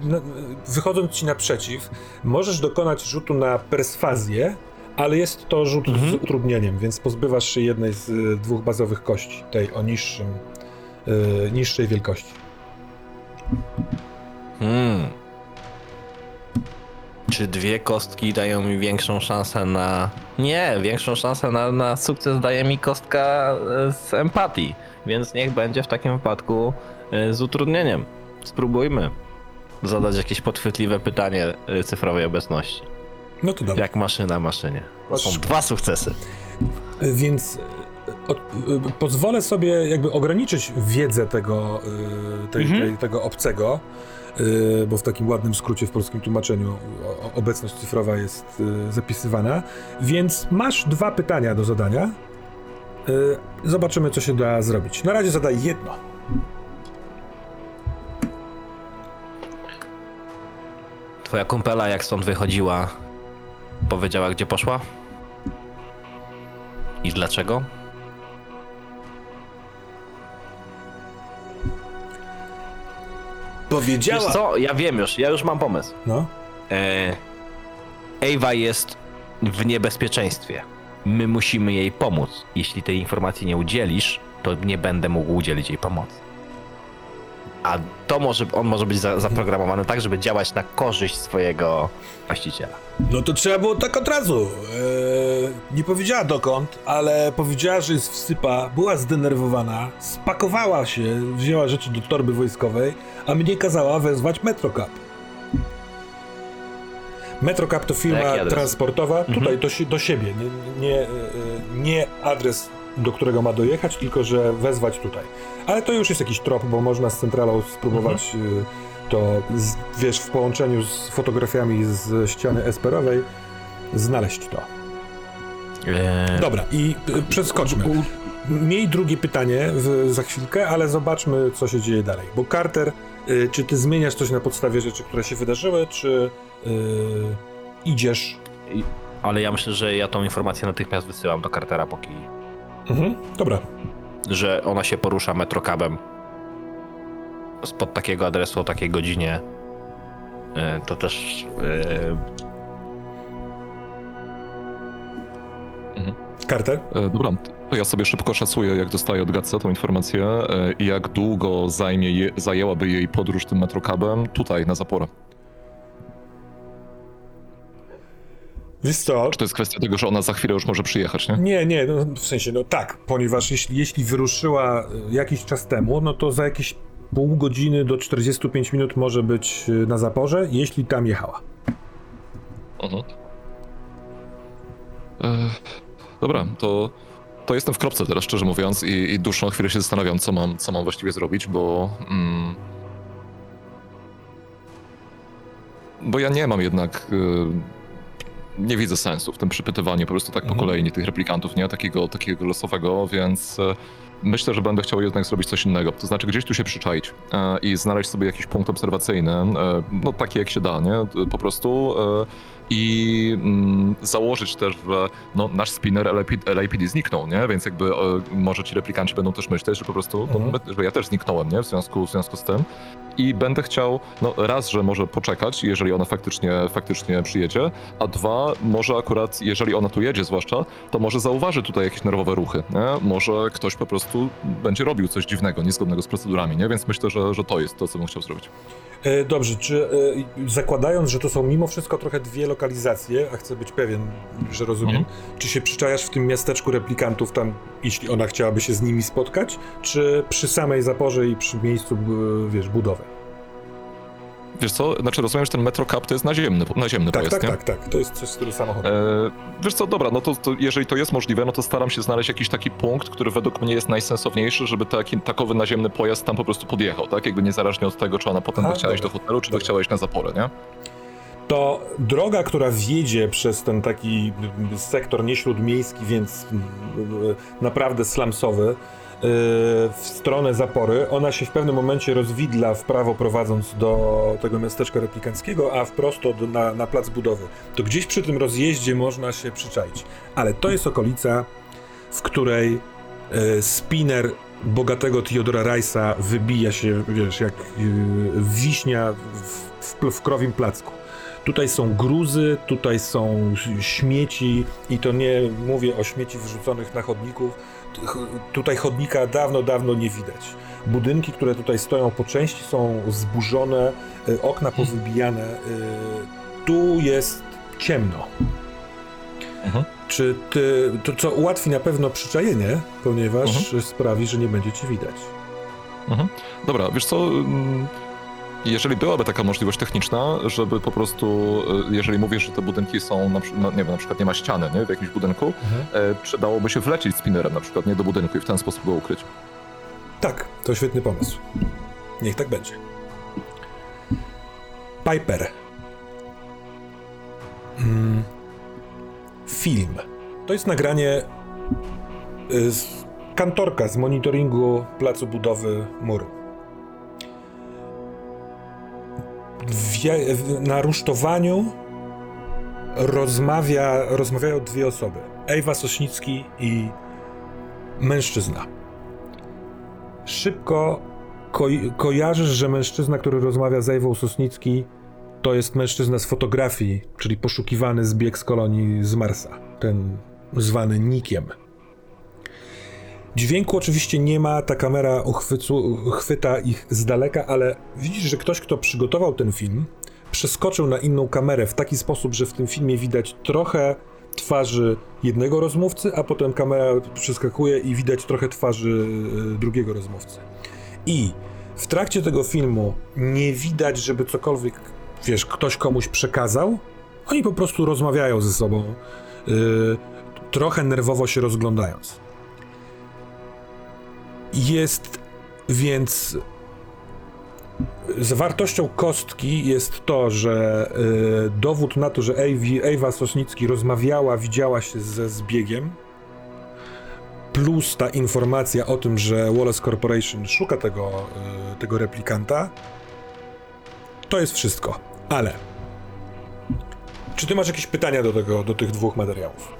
[SPEAKER 1] no, wychodząc ci naprzeciw, możesz dokonać rzutu na perswazję, ale jest to rzut
[SPEAKER 4] Mhm.
[SPEAKER 1] z utrudnieniem, więc pozbywasz się jednej z e, dwóch bazowych kości, tej o niższym, e, niższej wielkości.
[SPEAKER 4] Hmm. Czy dwie kostki dają mi większą szansę na. Nie, większą szansę na, na sukces daje mi kostka e, z empatii. Więc niech będzie w takim wypadku e, z utrudnieniem. Spróbujmy zadać jakieś podchwytliwe pytanie e, cyfrowej obecności.
[SPEAKER 1] No to dobra.
[SPEAKER 4] Jak maszyna maszynie. Są dwa sukcesy.
[SPEAKER 1] Więc e, pozwolę sobie jakby ograniczyć wiedzę tego, e, tej,
[SPEAKER 4] Mhm.
[SPEAKER 1] tej, tego obcego, e, bo w takim ładnym skrócie w polskim tłumaczeniu obecność cyfrowa jest zapisywana. Więc masz dwa pytania do zadania. Zobaczymy, co się da zrobić. Na razie zadaj jedno.
[SPEAKER 4] Twoja kumpela, jak stąd wychodziła, powiedziała, gdzie poszła? I dlaczego? Wiesz
[SPEAKER 1] Powiedziała.
[SPEAKER 4] co, ja wiem już, ja już mam pomysł.
[SPEAKER 1] No.
[SPEAKER 4] E, Ewa jest w niebezpieczeństwie. My musimy jej pomóc. Jeśli tej informacji nie udzielisz, to nie będę mógł udzielić jej pomocy. A to może, on może być za, zaprogramowany tak, żeby działać na korzyść swojego właściciela.
[SPEAKER 1] No to trzeba było tak od razu. Eee, nie powiedziała dokąd, ale powiedziała, że jest wsypa, była zdenerwowana, spakowała się, wzięła rzeczy do torby wojskowej, a mnie kazała wezwać Metrocap. Metrocap to firma transportowa,
[SPEAKER 4] Mhm.
[SPEAKER 1] tutaj do, si- do siebie, nie, nie, e, nie adres, do którego ma dojechać, tylko że wezwać tutaj. Ale to już jest jakiś trop, bo można z centralą spróbować e, to, z, wiesz, w połączeniu z fotografiami z ściany esperowej znaleźć to.
[SPEAKER 4] E,
[SPEAKER 1] Dobra, i y, przeskoczmy. Miej drugie pytanie w, za chwilkę, ale zobaczmy, co się dzieje dalej. Bo Carter Y, czy ty zmieniasz coś na podstawie rzeczy, które się wydarzyły, czy y, idziesz?
[SPEAKER 4] Ale ja myślę, że ja tą informację natychmiast wysyłam do Cartera, póki...
[SPEAKER 1] Mhm, dobra.
[SPEAKER 4] że ona się porusza metrokabem spod takiego adresu o takiej godzinie. E, To też e,
[SPEAKER 1] Carter?
[SPEAKER 3] E, Dobra, to ja sobie szybko szacuję, jak dostaję od Gatsa tą informację i jak długo zajmie je, zajęłaby jej podróż tym metrokabem tutaj, na zaporę.
[SPEAKER 1] Wiesz co?
[SPEAKER 3] Czy to jest kwestia tego, że ona za chwilę już może przyjechać, nie?
[SPEAKER 1] Nie, nie, no, w sensie, no tak, ponieważ jeśli, jeśli wyruszyła y, jakiś czas temu, no to za jakieś pół godziny do 45 minut może być y, na zaporze, jeśli tam jechała.
[SPEAKER 3] Mhm. E, dobra, to, to jestem w kropce teraz, szczerze mówiąc, i, i dłuższą chwilę się zastanawiam, co mam, co mam właściwie zrobić, bo. Mm, bo ja nie mam jednak. y, nie widzę sensu w tym przypytywaniu po prostu tak po
[SPEAKER 1] Mhm.
[SPEAKER 3] kolei tych replikantów, nie? Takiego, takiego losowego, więc e, myślę, że będę chciał jednak zrobić coś innego. To znaczy gdzieś tu się przyczaić e, i znaleźć sobie jakiś punkt obserwacyjny, e, no taki jak się da, nie? Po prostu i mm, założyć też, że no, nasz spinner LAPD, LAPD zniknął, nie? Więc jakby e, może ci replikanci będą też myśleć, że po prostu, no,
[SPEAKER 1] Mhm.
[SPEAKER 3] my, że ja też zniknąłem, nie? W związku, w związku z tym. I będę chciał, no raz, że może poczekać, jeżeli ona faktycznie, faktycznie przyjedzie, a dwa, może akurat, jeżeli ona tu jedzie zwłaszcza, to może zauważy tutaj jakieś nerwowe ruchy, nie? Może ktoś po prostu będzie robił coś dziwnego, niezgodnego z procedurami, nie? Więc myślę, że, że to jest to, co bym chciał zrobić.
[SPEAKER 1] E, dobrze, czy e, zakładając, że to są mimo wszystko trochę dwie lokalizacje, a chcę być pewien, że rozumiem,
[SPEAKER 3] Mhm.
[SPEAKER 1] czy się przyczajasz w tym miasteczku replikantów tam, jeśli ona chciałaby się z nimi spotkać, czy przy samej zaporze i przy miejscu, b- wiesz, budowy?
[SPEAKER 3] Wiesz co, znaczy rozumiem, że ten Metro Cup to jest naziemny, naziemny
[SPEAKER 1] Tak,
[SPEAKER 3] pojazd,
[SPEAKER 1] tak,
[SPEAKER 3] nie?
[SPEAKER 1] tak, tak, to jest coś w stylu samochodu.
[SPEAKER 3] E, wiesz co, dobra, no to, to jeżeli to jest możliwe, no to staram się znaleźć jakiś taki punkt, który według mnie jest najsensowniejszy, żeby taki, takowy naziemny pojazd tam po prostu podjechał, tak? Jakby niezależnie od tego, czy ona potem
[SPEAKER 1] A,
[SPEAKER 3] by chciała iść do hotelu, czy by
[SPEAKER 1] Dobra.
[SPEAKER 3] chciała iść na zaporę, nie?
[SPEAKER 1] to droga, która wiedzie przez ten taki sektor nieśródmiejski, więc mm, naprawdę slumsowy, yy, w stronę zapory, ona się w pewnym momencie rozwidla w prawo prowadząc do tego miasteczka replikanckiego, a wprost do, na, na plac budowy. To gdzieś przy tym rozjeździe można się przyczaić. Ale to jest okolica, w której yy, spinner bogatego Theodora Rice'a wybija się, wiesz, jak yy, wiśnia w, w, w krowim placku. Tutaj są gruzy, tutaj są śmieci i to nie mówię o śmieci wyrzuconych na chodników. Tutaj chodnika dawno, dawno nie widać. Budynki, które tutaj stoją po części są zburzone, y, okna powybijane. y, Tu jest ciemno.
[SPEAKER 3] Mhm.
[SPEAKER 1] Czy ty, to co ułatwi na pewno przyczajenie, ponieważ sprawi, że nie będzie ci widać.
[SPEAKER 3] Mhm. Dobra, wiesz co, mm, jeżeli byłaby taka możliwość techniczna, żeby po prostu, e, jeżeli mówisz, że te budynki są, na, no, nie wiem, na przykład nie ma ściany, nie, w jakimś budynku, e, przydałoby się wlecieć spinnerem na przykład, nie, do budynku i w ten sposób go ukryć.
[SPEAKER 1] Tak, to świetny pomysł. Niech tak będzie. Piper. Mm. Film. To jest nagranie y, z kantorka z monitoringu placu budowy muru. Na rusztowaniu rozmawia, rozmawiają dwie osoby. Ewa Sośnicki i mężczyzna szybko ko kojarzysz, że mężczyzna, który rozmawia z Ewą Sosnicki, to jest mężczyzna z fotografii, czyli poszukiwany zbieg z kolonii z Marsa, ten zwany Nikiem. Dźwięku oczywiście nie ma, ta kamera uchwycu, chwyta ich z daleka, ale widzisz, że ktoś, kto przygotował ten film, przeskoczył na inną kamerę w taki sposób, że w tym filmie widać trochę twarzy jednego rozmówcy, a potem kamera przeskakuje i widać trochę twarzy e, drugiego rozmówcy. I w trakcie tego filmu nie widać, żeby cokolwiek, wiesz, ktoś komuś przekazał. Oni po prostu rozmawiają ze sobą, yy, trochę nerwowo się rozglądając. Jest więc Zawartością kostki jest to, że y, dowód na to, że Ewa Sosnicki rozmawiała, widziała się ze zbiegiem, plus ta informacja o tym, że Wallace Corporation szuka tego, y, tego replikanta, to jest wszystko. Ale. Czy ty masz jakieś pytania do, tego, do tych dwóch materiałów?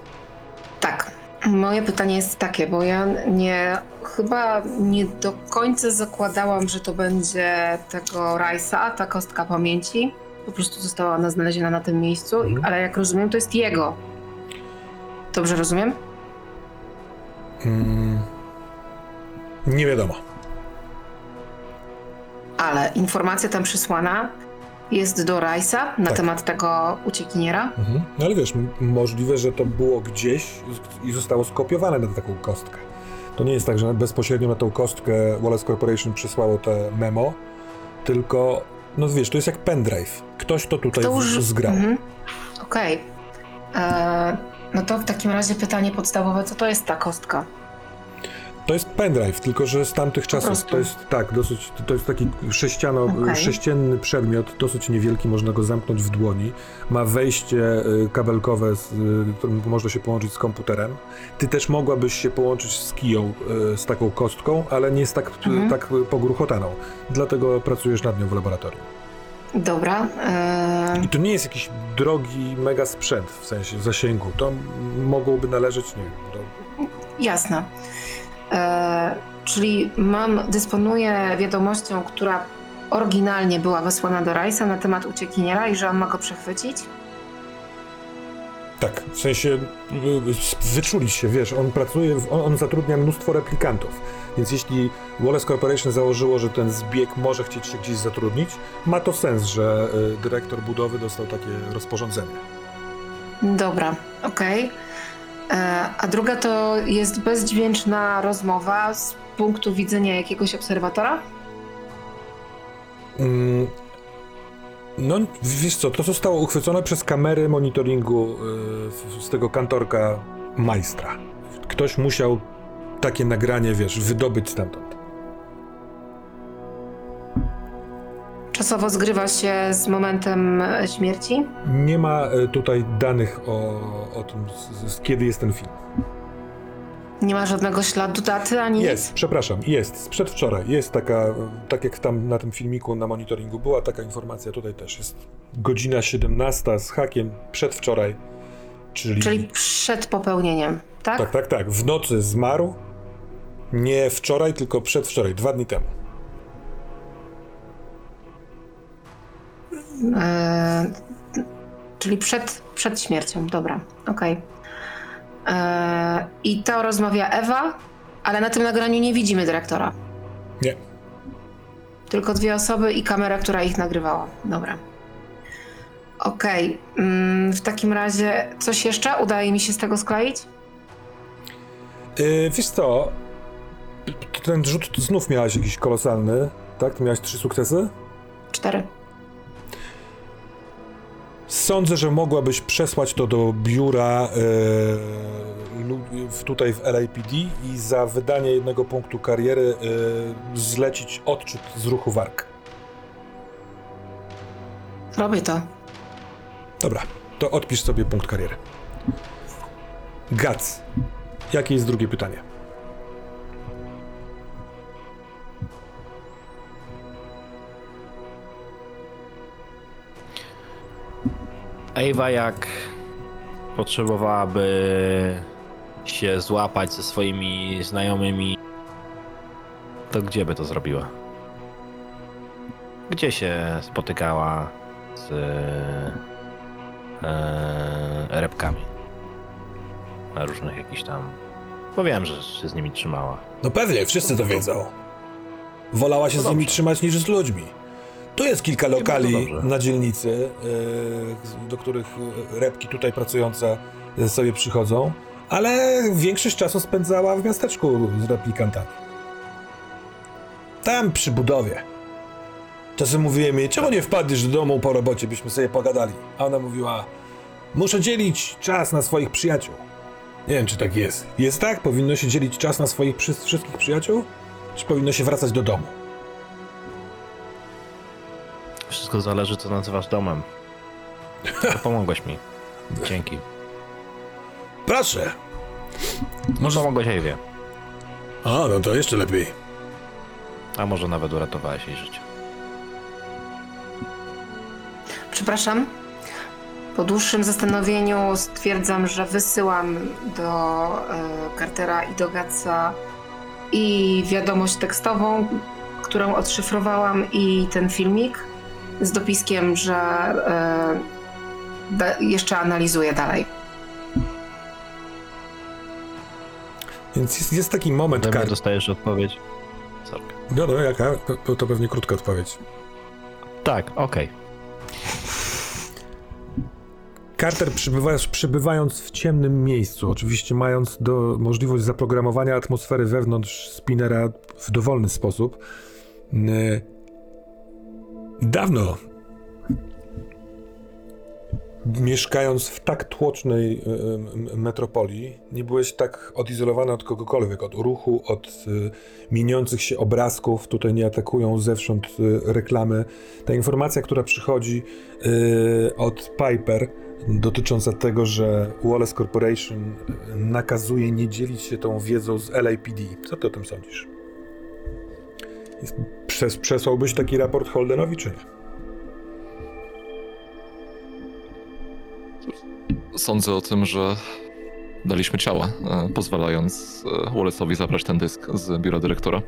[SPEAKER 2] Tak. Moje pytanie jest takie, bo ja nie chyba nie do końca zakładałam, że to będzie tego Rajsa, ta kostka pamięci. Po prostu została ona znaleziona na tym miejscu,
[SPEAKER 1] Mhm.
[SPEAKER 2] ale jak rozumiem, to jest jego. Dobrze rozumiem?
[SPEAKER 1] Mm, nie wiadomo.
[SPEAKER 2] Ale informacja tam przysłana jest do Rajsa na
[SPEAKER 1] Tak.
[SPEAKER 2] temat tego uciekiniera.
[SPEAKER 1] Mhm. No ale wiesz, możliwe, że to było gdzieś i zostało skopiowane na taką kostkę. To nie jest tak, że bezpośrednio na tą kostkę Wallace Corporation przysłało te memo, tylko, no wiesz, to jest jak pendrive. Ktoś to tutaj
[SPEAKER 2] Kto uży-
[SPEAKER 1] zgrał.
[SPEAKER 2] Mhm. Okej. E, No to w takim razie pytanie podstawowe, co to jest ta kostka?
[SPEAKER 1] To jest pendrive, tylko że z tamtych czasów to jest tak, dosyć, to jest taki sześciano,
[SPEAKER 2] Okej.
[SPEAKER 1] sześcienny przedmiot, dosyć niewielki, można go zamknąć w dłoni. Ma wejście y, kabelkowe, z, y, którym można się połączyć z komputerem. Ty też mogłabyś się połączyć z kiją, y, z taką kostką, ale nie jest tak,
[SPEAKER 2] Mhm.
[SPEAKER 1] tak pogruchotaną. Dlatego pracujesz nad nią w laboratorium.
[SPEAKER 2] Dobra. E,
[SPEAKER 1] I to nie jest jakiś drogi mega sprzęt, w sensie zasięgu. To mogłoby należeć, nie wiem, do
[SPEAKER 2] Jasne. E, czyli mam, dysponuję wiadomością, która oryginalnie była wysłana do Rajsa na temat uciekiniera i że on ma go przechwycić?
[SPEAKER 1] Tak, w sensie y, wyczulić się, wiesz, on pracuje, on, on zatrudnia mnóstwo replikantów, więc jeśli Wallace Corporation założyło, że ten zbieg może chcieć się gdzieś zatrudnić, ma to sens, że y, dyrektor budowy dostał takie rozporządzenie.
[SPEAKER 2] Dobra, okej. E, A druga to jest bezdźwięczna rozmowa z punktu widzenia jakiegoś obserwatora?
[SPEAKER 1] Mm, No, wiesz co, to zostało uchwycone przez kamery monitoringu y, w- z tego kantorka majstra. Ktoś musiał takie nagranie, wiesz, wydobyć stamtąd.
[SPEAKER 2] Czasowo zgrywa się z momentem e, śmierci?
[SPEAKER 1] Nie ma y, tutaj danych o, o tym, z, z kiedy jest ten film.
[SPEAKER 2] Nie ma żadnego śladu daty ani
[SPEAKER 1] Jest, przepraszam, jest, z przedwczoraj. Jest taka, y, tak jak tam na tym filmiku na monitoringu była taka informacja, tutaj też jest godzina 17 z hakiem przedwczoraj, czyli...
[SPEAKER 2] Czyli przed popełnieniem, tak?
[SPEAKER 1] Tak, tak, tak. W nocy zmarł. Nie wczoraj, tylko przedwczoraj, dwa dni temu.
[SPEAKER 2] E, czyli przed, przed śmiercią, dobra, okej. E, I to rozmawia Ewa, ale na tym nagraniu nie widzimy dyrektora.
[SPEAKER 1] Nie.
[SPEAKER 2] Tylko dwie osoby i kamera, która ich nagrywała. Dobra. Okej, mm, w takim razie coś jeszcze udaje mi się z tego skleić?
[SPEAKER 1] Yy, wiesz co? Ten rzut znów miałeś jakiś kolosalny, tak? Ty miałeś trzy sukcesy?
[SPEAKER 2] Cztery.
[SPEAKER 1] Sądzę, że mogłabyś przesłać to do biura yy, w, tutaj w LAPD i za wydanie jednego punktu kariery yy, zlecić odczyt z ruchu warg.
[SPEAKER 2] Robię to.
[SPEAKER 1] Dobra, to odpisz sobie punkt kariery. Gac. Jakie jest drugie pytanie?
[SPEAKER 4] Ewa jak potrzebowałaby się złapać ze swoimi znajomymi, to gdzie by to zrobiła? Gdzie się spotykała z e, repkami? Na różnych jakichś tam... Bo wiem, że się z nimi trzymała.
[SPEAKER 1] No pewnie, wszyscy to wiedzą. Wolała się
[SPEAKER 4] No
[SPEAKER 1] z nimi
[SPEAKER 4] dobrze.
[SPEAKER 1] trzymać niż z ludźmi. Tu jest kilka lokali na dzielnicy, yy, do których yy, repki tutaj pracujące sobie przychodzą, ale większość czasu spędzała w miasteczku z replikantami. Tam przy budowie. Czasem mówiłem jej, czemu nie wpadniesz do domu po robocie, byśmy sobie pogadali. A ona mówiła, muszę dzielić czas na swoich przyjaciół. Nie wiem, czy tak jest. Jest tak? Powinno się dzielić czas na swoich wszystkich przyjaciół? Czy powinno się wracać do domu?
[SPEAKER 4] Wszystko zależy, co nazywasz domem. To pomogłeś mi. Dzięki.
[SPEAKER 1] Proszę. Może...
[SPEAKER 4] Pomogłeś Ewie.
[SPEAKER 1] A, no to jeszcze lepiej.
[SPEAKER 4] A może nawet uratowałeś jej życie.
[SPEAKER 2] przepraszam. Po dłuższym zastanowieniu stwierdzam, że wysyłam do e, Cartera i do Gatsa i wiadomość tekstową, którą odszyfrowałam i ten filmik z dopiskiem, że e, da, jeszcze analizuję dalej.
[SPEAKER 1] Więc jest, jest taki moment, Kar...
[SPEAKER 4] dostajesz odpowiedź. Sorry.
[SPEAKER 1] No, no, jaka? To, to pewnie krótka odpowiedź.
[SPEAKER 4] Tak, okej.
[SPEAKER 1] Carter przybywając, przybywając w ciemnym miejscu, oczywiście mając do, możliwość zaprogramowania atmosfery wewnątrz spinera w dowolny sposób, dawno mieszkając w tak tłocznej y, metropolii, nie byłeś tak odizolowany od kogokolwiek, od ruchu, od y, mieniących się obrazków. Tutaj nie atakują zewsząd y, reklamy. Ta informacja, która przychodzi od Piper, dotycząca tego, że Wallace Corporation nakazuje nie dzielić się tą wiedzą z LAPD. Co ty o tym sądzisz? Przes, przesłałbyś taki raport Holdenowi, czy nie?
[SPEAKER 3] Sądzę o tym, że daliśmy ciała, e, pozwalając e, Wallace'owi zabrać ten dysk z biura dyrektora.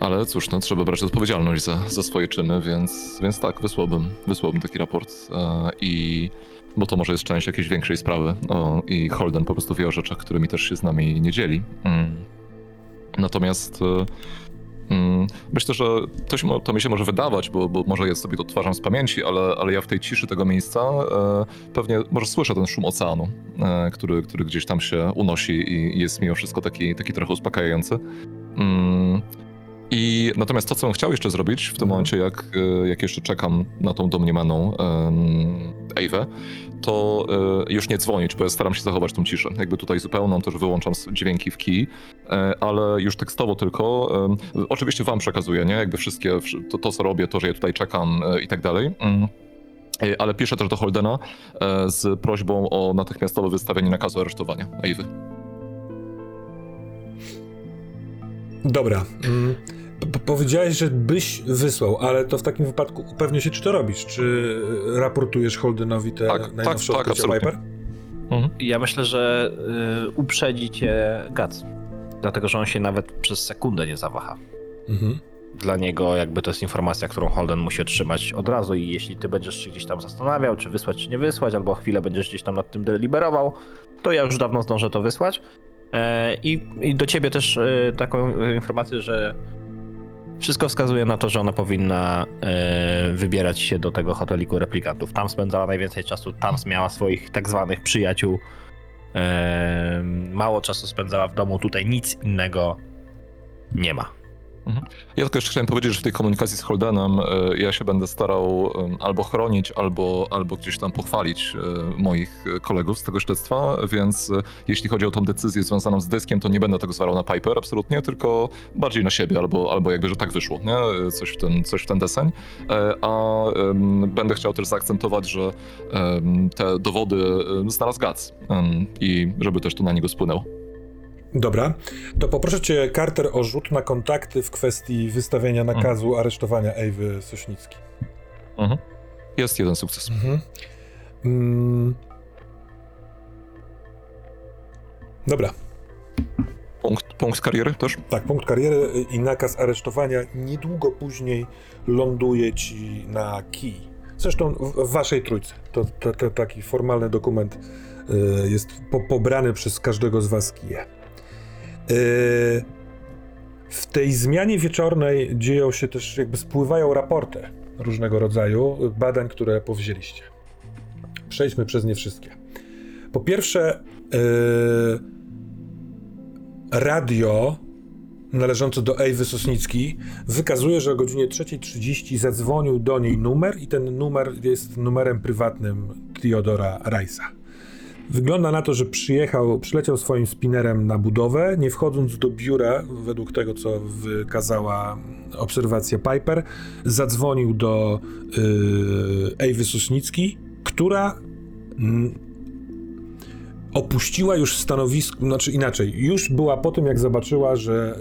[SPEAKER 3] Ale cóż, no, trzeba brać odpowiedzialność za, za swoje czyny, więc, więc tak, wysłałbym, wysłałbym taki raport e, i... Bo to może jest część jakiejś większej sprawy o, i Holden po prostu wie o rzeczach, którymi też się z nami nie dzieli. Mm. Natomiast Myślę, że to, się, to mi się może wydawać, bo, bo może ja sobie to odtwarzam z pamięci, ale, ale ja w tej ciszy tego miejsca e, pewnie może słyszę ten szum oceanu, e, który, który gdzieś tam się unosi i jest mimo wszystko taki, taki trochę uspokajający. Mm, I natomiast to, co bym chciał jeszcze zrobić w tym
[SPEAKER 1] Mhm.
[SPEAKER 3] momencie, jak, e, jak jeszcze czekam na tą domniemaną um, Ewę, to e, już nie dzwonić, bo ja staram się zachować tą ciszę. Jakby tutaj zupełną, też wyłączam dźwięki w kij, e, ale już tekstowo tylko. em, oczywiście wam przekazuję, nie? Jakby wszystkie, wsz- to, to co robię, to, że ja tutaj czekam i tak dalej. Mm. Ale piszę też do Holdena z prośbą o natychmiastowe wystawienie nakazu aresztowania Ewy.
[SPEAKER 1] Dobra. Powiedziałeś, że byś wysłał, ale to w takim wypadku upewnię się, czy to robisz. Czy raportujesz Holdenowi te
[SPEAKER 3] Tak, tak,
[SPEAKER 1] najnowsze
[SPEAKER 3] tak,
[SPEAKER 1] odkrycia
[SPEAKER 3] absolutnie.
[SPEAKER 1] Piper?
[SPEAKER 4] Ja myślę, że y, uprzedzi cię Gac. Dlatego, że on się nawet przez sekundę nie zawaha.
[SPEAKER 1] Mhm.
[SPEAKER 4] Dla niego jakby to jest informacja, którą Holden musi otrzymać od razu i jeśli ty będziesz się gdzieś tam zastanawiał, czy wysłać, czy nie wysłać, albo chwilę będziesz gdzieś tam nad tym deliberował, to ja już dawno zdążę to wysłać. E, I, i do ciebie też e, taką informację, że wszystko wskazuje na to, że ona powinna e, wybierać się do tego hoteliku replikantów. Tam spędzała najwięcej czasu, tam miała swoich tak zwanych przyjaciół. E, mało czasu spędzała w domu, tutaj nic innego nie ma.
[SPEAKER 3] Ja tylko jeszcze chciałem powiedzieć, że w tej komunikacji z Holdenem e, ja się będę starał albo chronić, albo, albo gdzieś tam pochwalić e, moich e, kolegów z tego śledztwa, więc jeśli chodzi o tą decyzję związaną z dyskiem, to nie będę tego zwalał na Piper absolutnie, tylko bardziej na siebie, albo, albo jakby, że tak wyszło, nie? Coś w ten, coś w ten deseń. A będę chciał też zaakcentować, że te dowody znalazł Gac i żeby też to na niego spłynęło.
[SPEAKER 1] Dobra. To poproszę cię, Carter, o rzut na kontakty w kwestii wystawienia nakazu aresztowania Ewy Sośnicki.
[SPEAKER 3] Mhm. Jest jeden sukces.
[SPEAKER 1] Mhm. Mm. Dobra.
[SPEAKER 3] Punkt, punkt kariery też?
[SPEAKER 1] Tak, punkt kariery i nakaz aresztowania niedługo później ląduje ci na kij. Zresztą w, w waszej trójce. To, to, to taki formalny dokument y, jest po, pobrany przez każdego z was kije. Y, w tej zmianie wieczornej dzieją się też, jakby spływają raporty różnego rodzaju badań, które powzięliście. Przejdźmy przez nie wszystkie. Po pierwsze, y, radio należące do Ewy Sosnicki wykazuje, że o godzinie 3.30 zadzwonił do niej numer i ten numer jest numerem prywatnym Theodora Rice'a. Wygląda na to, że przyjechał, przyleciał swoim spinerem na budowę, nie wchodząc do biura, według tego co wykazała obserwacja Piper, zadzwonił do yy, Ewy Sosnicki, która mm, opuściła już stanowisko, znaczy inaczej, już była po tym, jak zobaczyła, że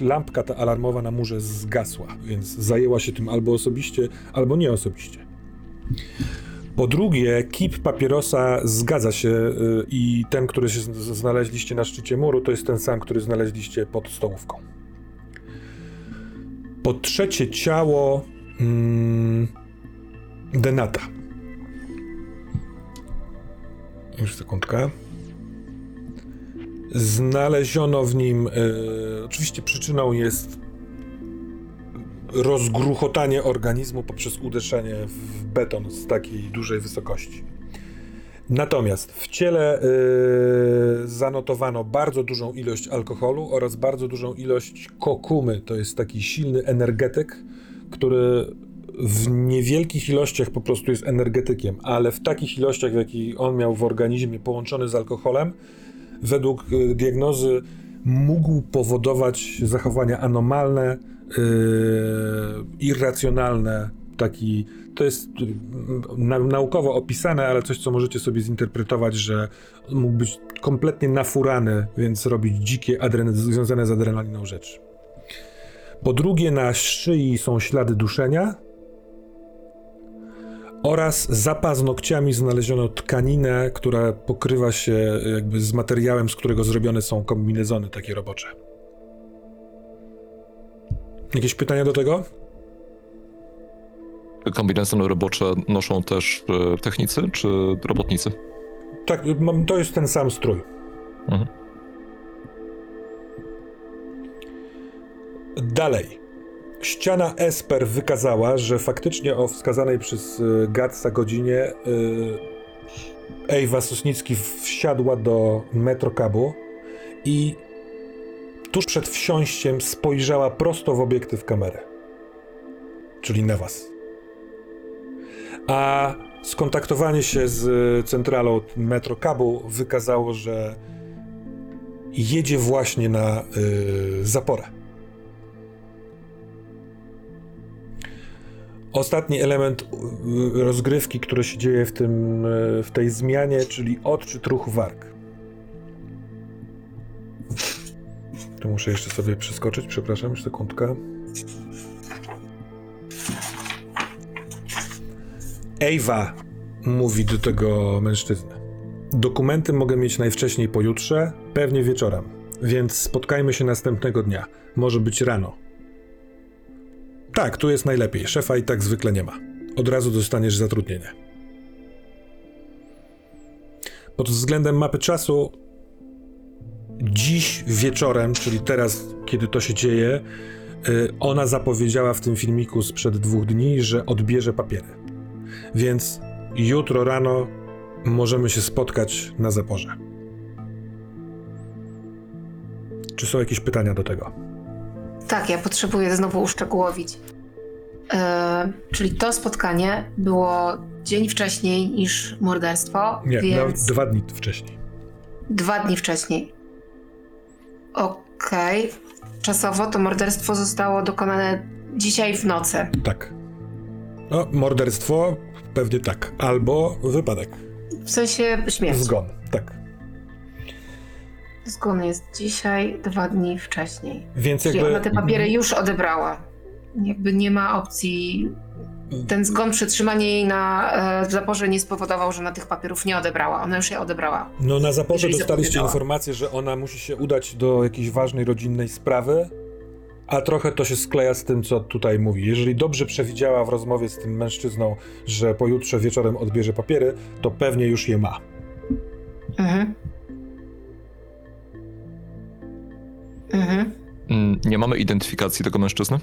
[SPEAKER 1] y, lampka ta alarmowa na murze zgasła, więc zajęła się tym albo osobiście, albo nie osobiście. Po drugie, kip papierosa zgadza się y, i ten, który się znaleźliście na szczycie muru, to jest ten sam, który znaleźliście pod stołówką. Po trzecie, ciało mm, Denata. Już sekundkę. Znaleziono w nim, e, oczywiście przyczyną jest rozgruchotanie organizmu poprzez uderzenie w beton z takiej dużej wysokości. Natomiast w ciele e, zanotowano bardzo dużą ilość alkoholu oraz bardzo dużą ilość kokumy. To jest taki silny energetyk, który w niewielkich ilościach po prostu jest energetykiem, ale w takich ilościach, w jakich on miał w organizmie połączony z alkoholem, według y, diagnozy mógł powodować zachowania anomalne, yy, irracjonalne. Taki, to jest y, na, naukowo opisane, ale coś, co możecie sobie zinterpretować, że mógł być kompletnie nafurany, więc robić dzikie, związane z adrenaliną rzeczy. Po drugie, na szyi są ślady duszenia. Oraz za paznokciami znaleziono tkaninę, która pokrywa się jakby z materiałem, z którego zrobione są kombinezony takie robocze. Jakieś pytania do tego?
[SPEAKER 3] Kombinezony robocze noszą też e, technicy czy robotnicy?
[SPEAKER 1] Tak, to jest ten sam strój.
[SPEAKER 3] Mhm.
[SPEAKER 1] Dalej. Ściana Esper wykazała, że faktycznie o wskazanej przez y, Gatsa godzinie y, Ewa Sosnicki wsiadła do metrokabu i tuż przed wsiąściem spojrzała prosto w obiektyw kamery. Czyli na was. A skontaktowanie się z y, centralą metrokabu wykazało, że jedzie właśnie na y, zaporę. Ostatni element y, rozgrywki, który się dzieje w, tym, w tej zmianie, czyli odczyt ruchu warg. Tu muszę jeszcze sobie przeskoczyć, przepraszam, sekundkę. Ewa mówi do tego mężczyzny. Dokumenty mogę mieć najwcześniej pojutrze, pewnie wieczorem, więc spotkajmy się następnego dnia. Może być rano. Tak, tu jest najlepiej. Szefa i tak zwykle nie ma. Od razu dostaniesz zatrudnienie. Pod względem mapy czasu, dziś wieczorem, czyli teraz, kiedy to się dzieje, y, ona zapowiedziała w tym filmiku sprzed dwóch dni, że odbierze papiery. Więc jutro rano możemy się spotkać na zaporze. Czy są jakieś pytania do tego?
[SPEAKER 2] Tak, ja potrzebuję znowu uszczegółowić. E, czyli to spotkanie było dzień wcześniej niż morderstwo,
[SPEAKER 1] Nie,
[SPEAKER 2] więc
[SPEAKER 1] dwa dni wcześniej.
[SPEAKER 2] dwa dni wcześniej. Okej. Czasowo to morderstwo zostało dokonane dzisiaj w nocy.
[SPEAKER 1] Tak. No, morderstwo pewnie tak. Albo wypadek.
[SPEAKER 2] W sensie śmierć.
[SPEAKER 1] Zgon. Tak.
[SPEAKER 2] Zgon jest dzisiaj, dwa dni wcześniej.
[SPEAKER 1] Więc
[SPEAKER 2] Czyli
[SPEAKER 1] jakby.
[SPEAKER 2] ona te papiery już odebrała. Jakby nie ma opcji. Ten zgon, przetrzymanie jej na e, zaporze nie spowodował, że ona tych papierów nie odebrała. Ona już je odebrała.
[SPEAKER 1] No na zaporze dostaliście informację, że ona musi się udać do jakiejś ważnej rodzinnej sprawy, a trochę to się skleja z tym, co tutaj mówi. Jeżeli dobrze przewidziała w rozmowie z tym mężczyzną, że pojutrze wieczorem odbierze papiery, to pewnie już je ma.
[SPEAKER 2] Mhm. Mhm.
[SPEAKER 3] Mm, Nie mamy identyfikacji tego mężczyzny?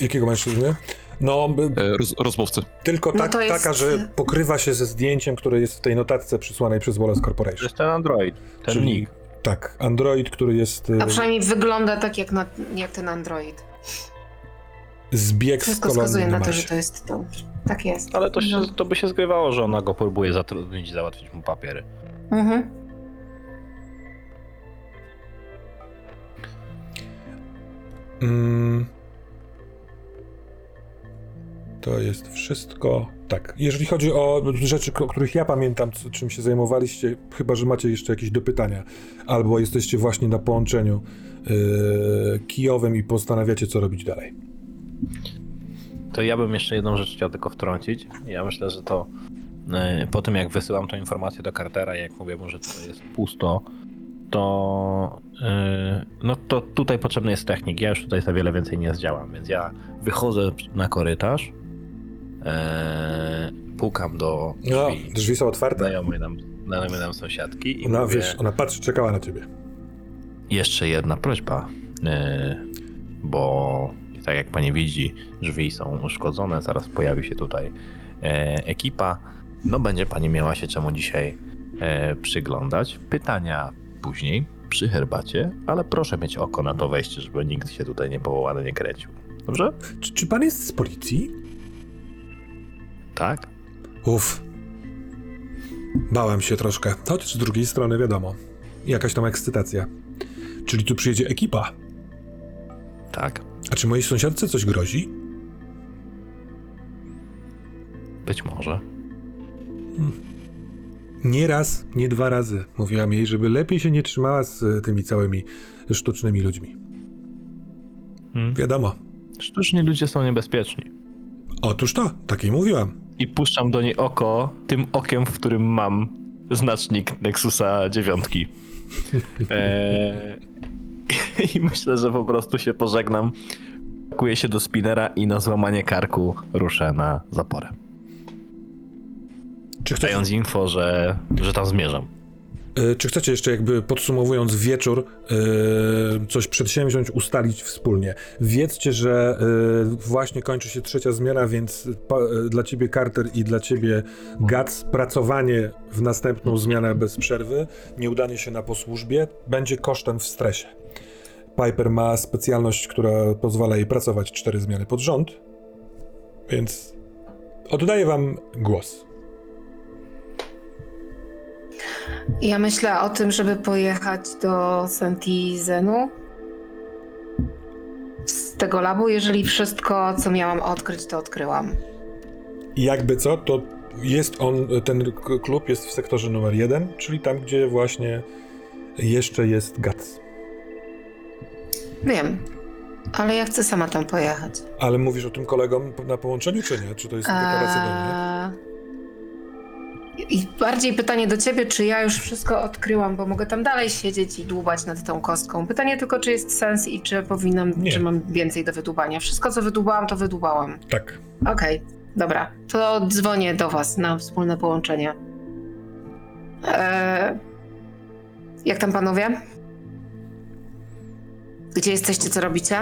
[SPEAKER 1] Jakiego mężczyzny? No,
[SPEAKER 3] E, Roz, rozmówcy.
[SPEAKER 1] tylko
[SPEAKER 2] No
[SPEAKER 1] tak,
[SPEAKER 2] to jest-
[SPEAKER 1] taka, że pokrywa się ze zdjęciem, które jest w tej notatce przysłanej przez Wallace
[SPEAKER 4] To
[SPEAKER 1] Corporation.
[SPEAKER 4] jest ten Android, ten
[SPEAKER 1] Czyli-
[SPEAKER 4] nick.
[SPEAKER 1] Tak, Android, który jest
[SPEAKER 2] A
[SPEAKER 1] e,
[SPEAKER 2] przynajmniej wygląda tak jak, na, jak ten Android.
[SPEAKER 1] zbieg z
[SPEAKER 2] Wszystko
[SPEAKER 1] kolonii
[SPEAKER 2] wskazuje
[SPEAKER 1] na
[SPEAKER 2] to, że to jest to. Tak jest.
[SPEAKER 4] Ale to, się,
[SPEAKER 2] No.
[SPEAKER 4] to by się zgrywało, że ona go próbuje zatrudnić, załatwić mu papiery.
[SPEAKER 2] Mhm.
[SPEAKER 1] Mm. To jest wszystko. Tak. Jeżeli chodzi o rzeczy, o których ja pamiętam, czym się zajmowaliście, chyba że macie jeszcze jakieś dopytania, albo jesteście właśnie na połączeniu yy, kijowym i postanawiacie, co robić dalej.
[SPEAKER 4] to ja bym jeszcze jedną rzecz chciał tylko wtrącić. Ja myślę, że to e, po tym jak wysyłam tą informację do Cartera jak mówię mu, że to jest pusto, to e, no to tutaj potrzebny jest technik. Ja już tutaj za wiele więcej nie zdziałam, więc ja wychodzę na korytarz, e, pukam do
[SPEAKER 1] No,
[SPEAKER 4] drzwi
[SPEAKER 1] drzwi są otwarte.
[SPEAKER 4] znajomej nam, znajomej nam sąsiadki i
[SPEAKER 1] Ona,
[SPEAKER 4] mówię,
[SPEAKER 1] wiesz, ona patrzy, czekała na ciebie.
[SPEAKER 4] jeszcze jedna prośba, e, bo tak jak pani widzi, drzwi są uszkodzone, zaraz pojawi się tutaj e, ekipa. No będzie pani miała się czemu dzisiaj e, przyglądać. Pytania później przy herbacie, ale proszę mieć oko na to wejście, żeby nikt się tutaj niepowołany nie kręcił. Dobrze?
[SPEAKER 1] Czy, czy pan jest z policji?
[SPEAKER 4] Tak?
[SPEAKER 1] Uff. Bałem się troszkę. Choć z drugiej strony wiadomo. Jakaś tam ekscytacja. Czyli tu przyjedzie ekipa.
[SPEAKER 4] Tak.
[SPEAKER 1] A czy mojej sąsiadce coś grozi?
[SPEAKER 4] Być może.
[SPEAKER 1] Nie raz, nie dwa razy. Mówiłam jej, żeby lepiej się nie trzymała z tymi całymi sztucznymi ludźmi.
[SPEAKER 4] Hmm.
[SPEAKER 1] Wiadomo.
[SPEAKER 4] Sztuczni ludzie są niebezpieczni.
[SPEAKER 1] Otóż to, tak jej mówiłam.
[SPEAKER 4] I puszczam do niej oko tym okiem, w którym mam znacznik Nexusa dziewiątki. Eee, I myślę, że po prostu się pożegnam. Pakuję się do spinera i na złamanie karku ruszę na zaporę.
[SPEAKER 1] Czy chcecie,
[SPEAKER 4] Dając info, że, że tam zmierzam.
[SPEAKER 1] E, czy chcecie jeszcze jakby podsumowując wieczór, e, coś przedsięwziąć, ustalić wspólnie? Wiedzcie, że e, właśnie kończy się trzecia zmiana, więc dla ciebie Carter i dla ciebie Gac pracowanie w następną zmianę bez przerwy, nieudanie się na posłużbie będzie kosztem w stresie. Piper ma specjalność, która pozwala jej pracować cztery zmiany pod rząd, więc oddaję wam głos.
[SPEAKER 2] Ja myślę o tym, żeby pojechać do Santizenu z tego labu, jeżeli wszystko, co miałam odkryć, to odkryłam.
[SPEAKER 1] Jakby co, to jest on, ten klub jest w sektorze numer jeden, czyli tam, gdzie właśnie jeszcze jest Gac.
[SPEAKER 2] Wiem, ale ja chcę sama tam pojechać.
[SPEAKER 1] Ale mówisz o tym kolegom na połączeniu, czy nie? Czy to jest deklaracja do mnie?
[SPEAKER 2] I bardziej pytanie do ciebie, czy ja już wszystko odkryłam, bo mogę tam dalej siedzieć i dłubać nad tą kostką. Pytanie tylko, czy jest sens i czy powinnam,
[SPEAKER 1] Nie.
[SPEAKER 2] czy mam więcej do wydłubania. Wszystko, co wydłubałam, to wydłubałam.
[SPEAKER 1] Tak.
[SPEAKER 2] Okej, dobra. To dzwonię do was na wspólne połączenie. Eee, jak tam panowie? Gdzie jesteście, co robicie?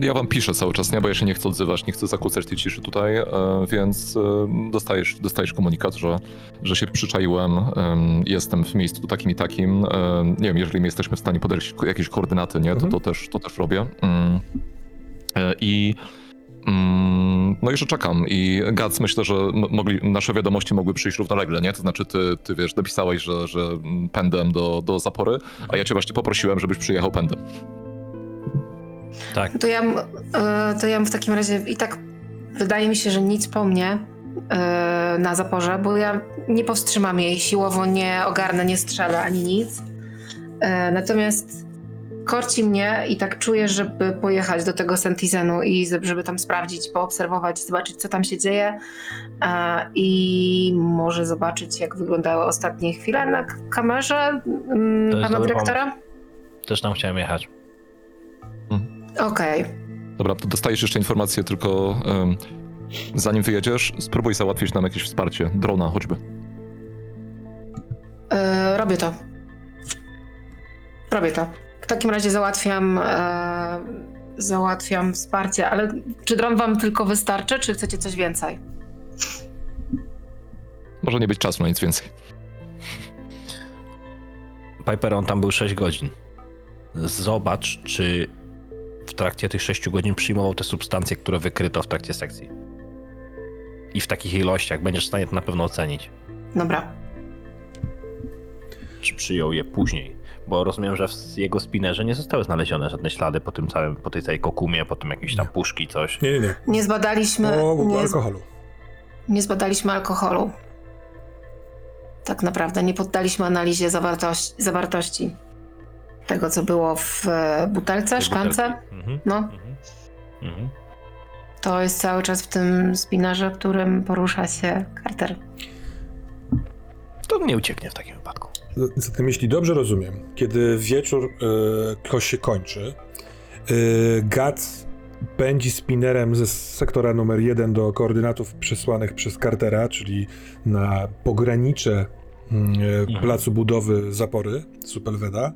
[SPEAKER 3] Ja wam piszę cały czas, nie? Bo ja się nie chcę odzywać, nie chcę zakłócać tej ciszy tutaj, e, więc e, dostajesz, dostajesz komunikat, że, że się przyczaiłem, em, jestem w miejscu takim i takim. e, Nie wiem, jeżeli my jesteśmy w stanie podać jakieś koordynaty, nie? To,
[SPEAKER 1] Mhm.
[SPEAKER 3] to, też, to też robię. Mm. I mm, no jeszcze czekam i Gac myślę, że mogli, nasze wiadomości mogły przyjść równolegle, nie? To znaczy ty, ty wiesz, napisałeś, że, że mm, pędem do, do zapory, a ja cię właśnie poprosiłem, żebyś przyjechał pędem.
[SPEAKER 4] Tak.
[SPEAKER 2] To ja, e, to ja w takim razie i tak wydaje mi się, że nic po mnie e, na zaporze, bo ja nie powstrzymam jej siłowo, nie ogarnę, nie strzelę ani nic. E, Natomiast korci mnie i tak czuję, żeby pojechać do tego Sentizenu i żeby tam sprawdzić, poobserwować, zobaczyć, co tam się dzieje i może zobaczyć, jak wyglądały ostatnie chwile na kamerze mm, pana dyrektora.
[SPEAKER 4] Też tam chciałem jechać.
[SPEAKER 2] Okej.
[SPEAKER 3] Dobra, to dostajesz jeszcze informację, tylko em, zanim wyjedziesz, spróbuj załatwić nam jakieś wsparcie, drona choćby.
[SPEAKER 2] E, robię to. Robię to. W takim razie załatwiam, e, załatwiam wsparcie, ale czy dron wam tylko wystarczy, czy chcecie coś więcej?
[SPEAKER 3] Może nie być czasu na nic więcej.
[SPEAKER 4] Piper, on tam był 6 godzin. Zobacz, czy w trakcie tych 6 godzin przyjmował te substancje, które wykryto w trakcie sekcji. I w takich ilościach będziesz w stanie to na pewno ocenić.
[SPEAKER 2] Dobra.
[SPEAKER 4] Czy przyjął je później. Bo rozumiem, że w jego spinerze nie zostały znalezione żadne ślady po tym całym, po tej całej kokumie, po tym jakieś tam puszki, coś.
[SPEAKER 1] Nie, nie, nie.
[SPEAKER 2] Nie zbadaliśmy,
[SPEAKER 1] O,
[SPEAKER 2] nie,
[SPEAKER 1] alkoholu.
[SPEAKER 2] nie zbadaliśmy alkoholu. Tak naprawdę nie poddaliśmy analizie zawartości, zawartości tego, co było w e, butelce,
[SPEAKER 4] Tej
[SPEAKER 2] szklance.
[SPEAKER 4] butelki. Mhm.
[SPEAKER 2] No,
[SPEAKER 4] Mhm. Mhm.
[SPEAKER 2] to jest cały czas w tym spinarze, w którym porusza się Carter.
[SPEAKER 4] To nie ucieknie w takim wypadku.
[SPEAKER 1] Zatem, jeśli dobrze rozumiem, kiedy wieczór e, się kończy, e, Gac pędzi spinerem ze sektora numer jeden do koordynatów przesłanych przez Cartera, czyli na pogranicze mm, e, placu budowy zapory Supelweda.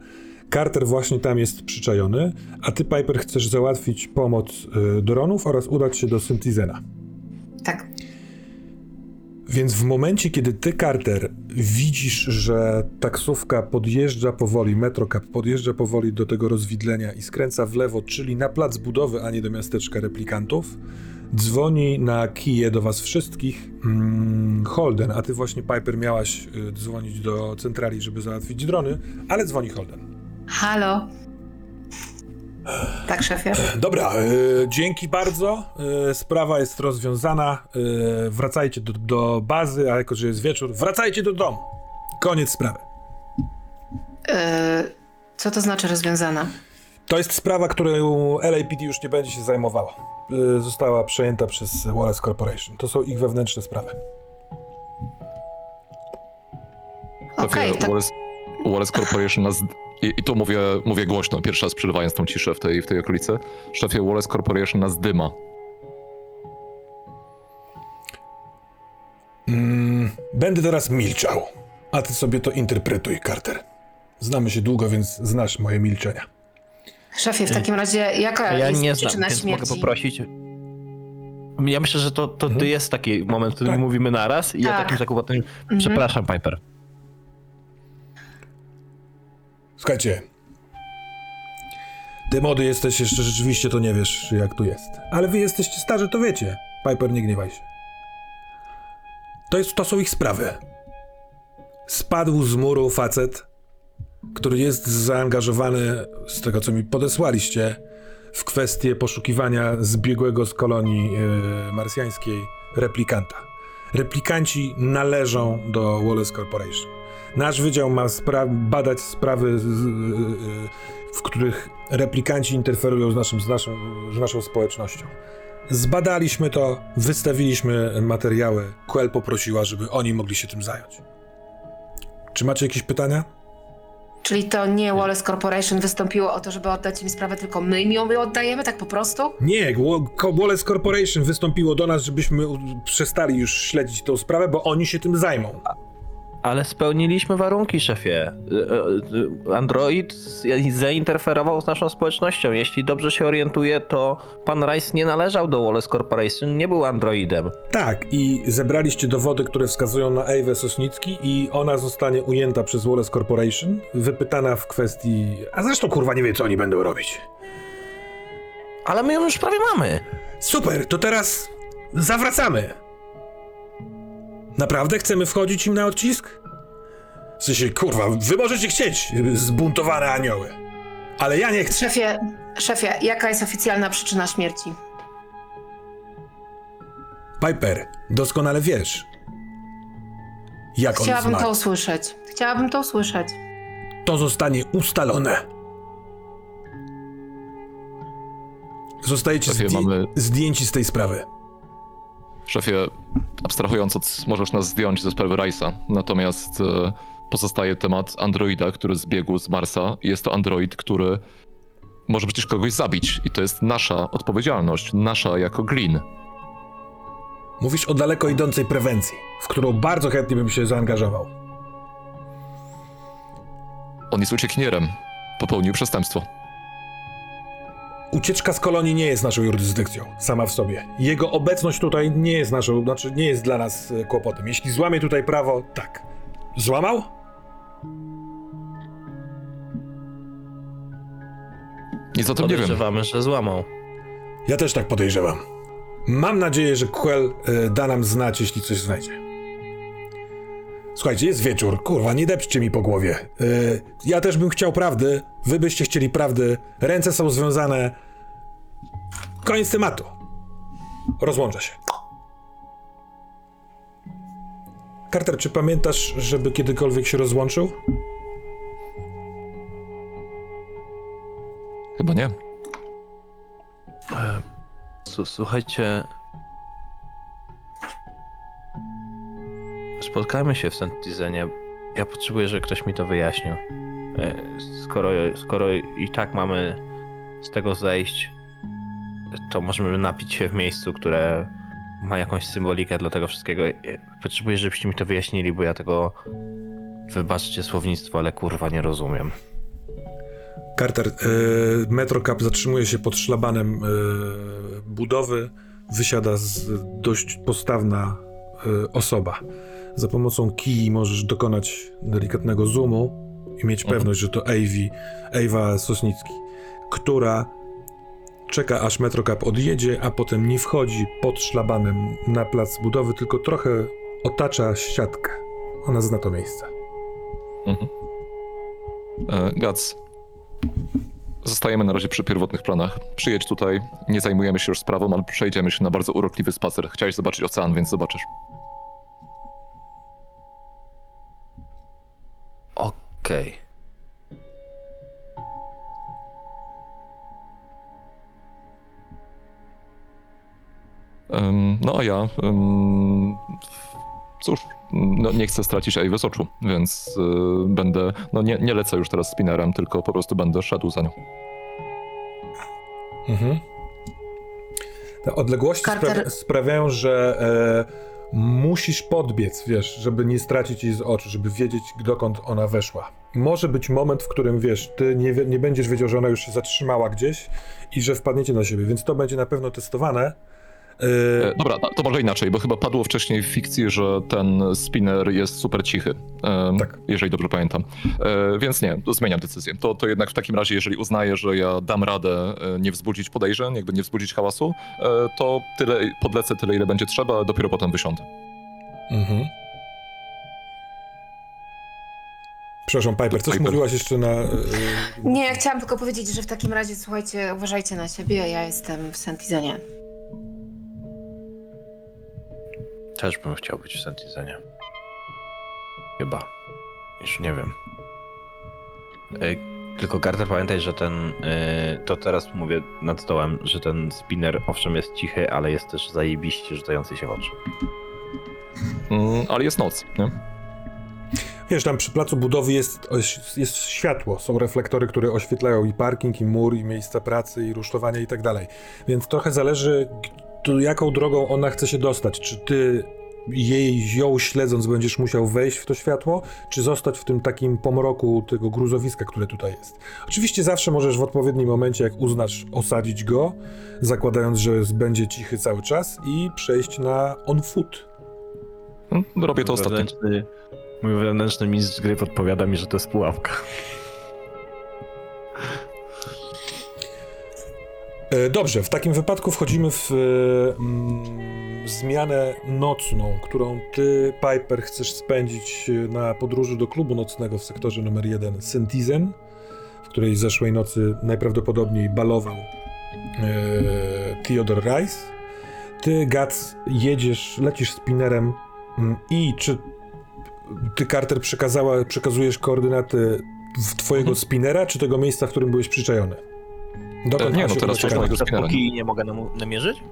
[SPEAKER 1] Carter właśnie tam jest przyczajony, a ty, Piper, chcesz załatwić pomoc e, dronów oraz udać się do Syntizena.
[SPEAKER 2] Tak.
[SPEAKER 1] Więc w momencie, kiedy ty, Carter, widzisz, że taksówka podjeżdża powoli, Metrocab podjeżdża powoli do tego rozwidlenia i skręca w lewo, czyli na plac budowy, a nie do miasteczka replikantów, dzwoni na kije do was wszystkich mm, Holden, a ty właśnie, Piper, miałaś y, dzwonić do centrali, żeby załatwić drony, ale dzwoni Holden.
[SPEAKER 2] Halo? Tak, szefie?
[SPEAKER 1] Dobra, y, dzięki bardzo. Y, sprawa jest rozwiązana. Y, wracajcie do, do bazy, a jako że jest wieczór, wracajcie do domu. Koniec sprawy.
[SPEAKER 2] Co to znaczy rozwiązana?
[SPEAKER 1] To jest sprawa, którą LAPD już nie będzie się zajmowała. Została przejęta przez Wallace Corporation. To są ich wewnętrzne sprawy.
[SPEAKER 2] Okej, tak.
[SPEAKER 3] Wallace, Wallace Corporation nas... I, I to mówię, mówię głośno, pierwszy raz przerywając tą ciszę w tej, w tej okolicy. Szefie, Wallace Corporation nas dyma.
[SPEAKER 1] Będę teraz milczał, a ty sobie to interpretuj, Carter. Znamy się długo, więc znasz moje milczenia.
[SPEAKER 2] Szefie, w takim razie jaka
[SPEAKER 4] Ja
[SPEAKER 2] jest
[SPEAKER 4] nie znam,
[SPEAKER 2] przyczyna
[SPEAKER 4] więc
[SPEAKER 2] śmierci?
[SPEAKER 4] mogę poprosić. Ja myślę, że to, to,
[SPEAKER 1] Mhm.
[SPEAKER 4] jest taki moment, w którym
[SPEAKER 1] Tak.
[SPEAKER 4] mówimy naraz i ja
[SPEAKER 2] Tak.
[SPEAKER 4] takim zakłopotaniem...
[SPEAKER 2] Mhm.
[SPEAKER 4] Przepraszam, Piper.
[SPEAKER 1] Słuchajcie. Ty młody jesteś jeszcze rzeczywiście, to nie wiesz, jak tu jest. Ale wy jesteście starzy, to wiecie. Piper, nie gniewaj się. To, jest, to są ich sprawy. Spadł z muru facet, który jest zaangażowany, z tego co mi podesłaliście, w kwestię poszukiwania zbiegłego z kolonii yy, marsjańskiej replikanta. Replikanci należą do Wallace Corporation. Nasz wydział ma spra- badać sprawy, w których replikanci interferują z, naszym, z, naszą, z naszą społecznością. Zbadaliśmy to, wystawiliśmy materiały. Quell poprosiła, żeby oni mogli się tym zająć. Czy macie jakieś pytania?
[SPEAKER 2] Czyli to nie Wallace Corporation wystąpiło o to, żeby oddać im sprawę, tylko my im ją oddajemy, tak po prostu?
[SPEAKER 1] Nie, Wallace Corporation wystąpiło do nas, żebyśmy przestali już śledzić tą sprawę, bo oni się tym zajmą.
[SPEAKER 4] Ale spełniliśmy warunki, szefie. Y, y, Android z- zainterferował z naszą społecznością. Jeśli dobrze się orientuję, to pan Rice nie należał do Wallace Corporation, nie był androidem.
[SPEAKER 1] Tak, i zebraliście dowody, które wskazują na Ewę Sosnicki i ona zostanie ujęta przez Wallace Corporation, wypytana w kwestii... A zresztą kurwa nie wie, co oni będą robić.
[SPEAKER 4] Ale my ją już prawie mamy.
[SPEAKER 1] Super, to teraz zawracamy. Naprawdę chcemy wchodzić im na odcisk? W sensie, kurwa, wy możecie chcieć, zbuntowane anioły. Ale ja nie chcę.
[SPEAKER 2] Szefie, szefie, jaka jest oficjalna przyczyna śmierci?
[SPEAKER 1] Piper, doskonale wiesz. Jak on
[SPEAKER 2] Chciałabym
[SPEAKER 1] zmarł.
[SPEAKER 2] to usłyszeć. Chciałabym to usłyszeć.
[SPEAKER 1] To zostanie ustalone. Zostajecie
[SPEAKER 3] Szefie,
[SPEAKER 1] zdję-
[SPEAKER 3] mamy-
[SPEAKER 1] zdjęci z tej sprawy.
[SPEAKER 3] Szefie, abstrahując od, możesz nas zdjąć ze sprawy Rice'a, natomiast e, pozostaje temat androida, który zbiegł z Marsa. Jest to android, który może przecież kogoś zabić i to jest nasza odpowiedzialność, nasza jako Glin.
[SPEAKER 1] Mówisz o daleko idącej prewencji, w którą bardzo chętnie bym się zaangażował.
[SPEAKER 3] On jest uciekinierem, popełnił przestępstwo.
[SPEAKER 1] Ucieczka z kolonii nie jest naszą jurysdykcją, sama w sobie. Jego obecność tutaj nie jest naszą, znaczy nie jest dla nas e, kłopotem. Jeśli złamie tutaj prawo, tak. Złamał?
[SPEAKER 3] Nic o tym nie wiem.
[SPEAKER 4] Podejrzewamy, że złamał.
[SPEAKER 1] Ja też tak podejrzewam. Mam nadzieję, że Quell e, da nam znać, jeśli coś znajdzie. Słuchajcie, jest wieczór. Kurwa, nie depczcie mi po głowie. E, ja też bym chciał prawdy. Wy byście chcieli prawdy. Ręce są związane. Koniec tematu. Rozłącza się. Carter, czy pamiętasz, żeby kiedykolwiek się rozłączył?
[SPEAKER 3] Chyba nie.
[SPEAKER 4] S- słuchajcie. Spotkajmy się w Santizenie. Ja potrzebuję, żeby ktoś mi to wyjaśnił. E, Skoro, skoro i tak mamy z tego zejść, to możemy napić się w miejscu, które ma jakąś symbolikę dla tego wszystkiego. Potrzebuję, żebyście mi to wyjaśnili, bo ja tego. Wybaczcie słownictwo, ale kurwa nie rozumiem.
[SPEAKER 1] Carter, e, Metrocap zatrzymuje się pod szlabanem e, budowy. Wysiada z dość postawna e, osoba. Za pomocą kij możesz dokonać delikatnego zoomu i mieć
[SPEAKER 3] Mhm.
[SPEAKER 1] pewność, że to Avi, Ewa Sosnicki, która czeka aż Metrocap odjedzie, a potem nie wchodzi pod szlabanem na plac budowy, tylko trochę otacza siatkę. Ona zna to miejsce.
[SPEAKER 3] Mhm. E, Gac, zostajemy na razie przy pierwotnych planach. Przyjedź tutaj, nie zajmujemy się już sprawą, ale przejdziemy się na bardzo urokliwy spacer. Chciałeś zobaczyć ocean, więc zobaczysz.
[SPEAKER 4] Okej.
[SPEAKER 3] No a ja. Cóż, no nie chcę stracić Ewy z oczu, więc y, będę. No nie, nie lecę już teraz spinnerem, tylko po prostu będę szedł za nią.
[SPEAKER 1] Mhm. Te odległości
[SPEAKER 2] Carter-
[SPEAKER 1] sprawia- sprawiają, że e, musisz podbiec, wiesz, żeby nie stracić jej z oczu, żeby wiedzieć, dokąd ona weszła. Może być moment, w którym, wiesz, ty nie, nie będziesz wiedział, że ona już się zatrzymała gdzieś i że wpadniecie na siebie, więc to będzie na pewno testowane. E,
[SPEAKER 3] Dobra, to może inaczej, bo chyba padło wcześniej w fikcji, że ten spinner jest super cichy. em,
[SPEAKER 1] Tak.
[SPEAKER 3] Jeżeli dobrze pamiętam. E, Więc nie, to zmieniam decyzję. To, to jednak w takim razie, jeżeli uznaję, że ja dam radę e, nie wzbudzić podejrzeń, jakby nie wzbudzić hałasu, to tyle podlecę tyle, ile będzie trzeba, a dopiero potem wysiądę.
[SPEAKER 1] mhm. Przepraszam, Piper, coś
[SPEAKER 3] Piper.
[SPEAKER 1] mówiłaś jeszcze na...
[SPEAKER 2] Nie, ja chciałam tylko powiedzieć, że w takim razie, słuchajcie, uważajcie na siebie, ja jestem w Santizenie.
[SPEAKER 4] Też bym chciał być w Santizenie. Chyba. Już nie wiem. Ej, tylko Carter pamiętaj, że ten. y, to teraz mówię nad stołem, że ten spinner owszem jest cichy, ale jest też zajebiście rzucający się w oczy.
[SPEAKER 3] Mm, Ale jest noc, nie?
[SPEAKER 1] Wiesz, tam przy placu budowy jest, jest światło, są reflektory, które oświetlają i parking, i mur, i miejsca pracy, i rusztowania i tak dalej. Więc trochę zależy, tu jaką drogą ona chce się dostać. Czy ty jej, ją śledząc będziesz musiał wejść w to światło, czy zostać w tym takim pomroku tego gruzowiska, które tutaj jest. Oczywiście zawsze możesz w odpowiednim momencie, jak uznasz, osadzić go, zakładając, że będzie cichy cały czas i przejść na on foot.
[SPEAKER 3] Mm, Robię to ostatnio.
[SPEAKER 4] Mój wewnętrzny mistrz gry podpowiada mi, że to jest pułapka.
[SPEAKER 1] Dobrze, w takim wypadku wchodzimy w e, mm, zmianę nocną, którą ty, Piper, chcesz spędzić e, na podróży do klubu nocnego w sektorze numer 1 Sentizen, w której zeszłej nocy najprawdopodobniej balował e, Theodore Rice. Ty, Gac, jedziesz, lecisz spinnerem mm, i czy ty, Carter, przekazała, przekazujesz koordynaty twojego
[SPEAKER 3] Mhm.
[SPEAKER 1] spinera, czy tego miejsca, w którym byłeś przyczajony? Dokąd
[SPEAKER 3] nie,
[SPEAKER 1] ma
[SPEAKER 3] no teraz
[SPEAKER 1] Carter?
[SPEAKER 3] mojego spinera.
[SPEAKER 4] Póki nie mogę nam- namierzyć?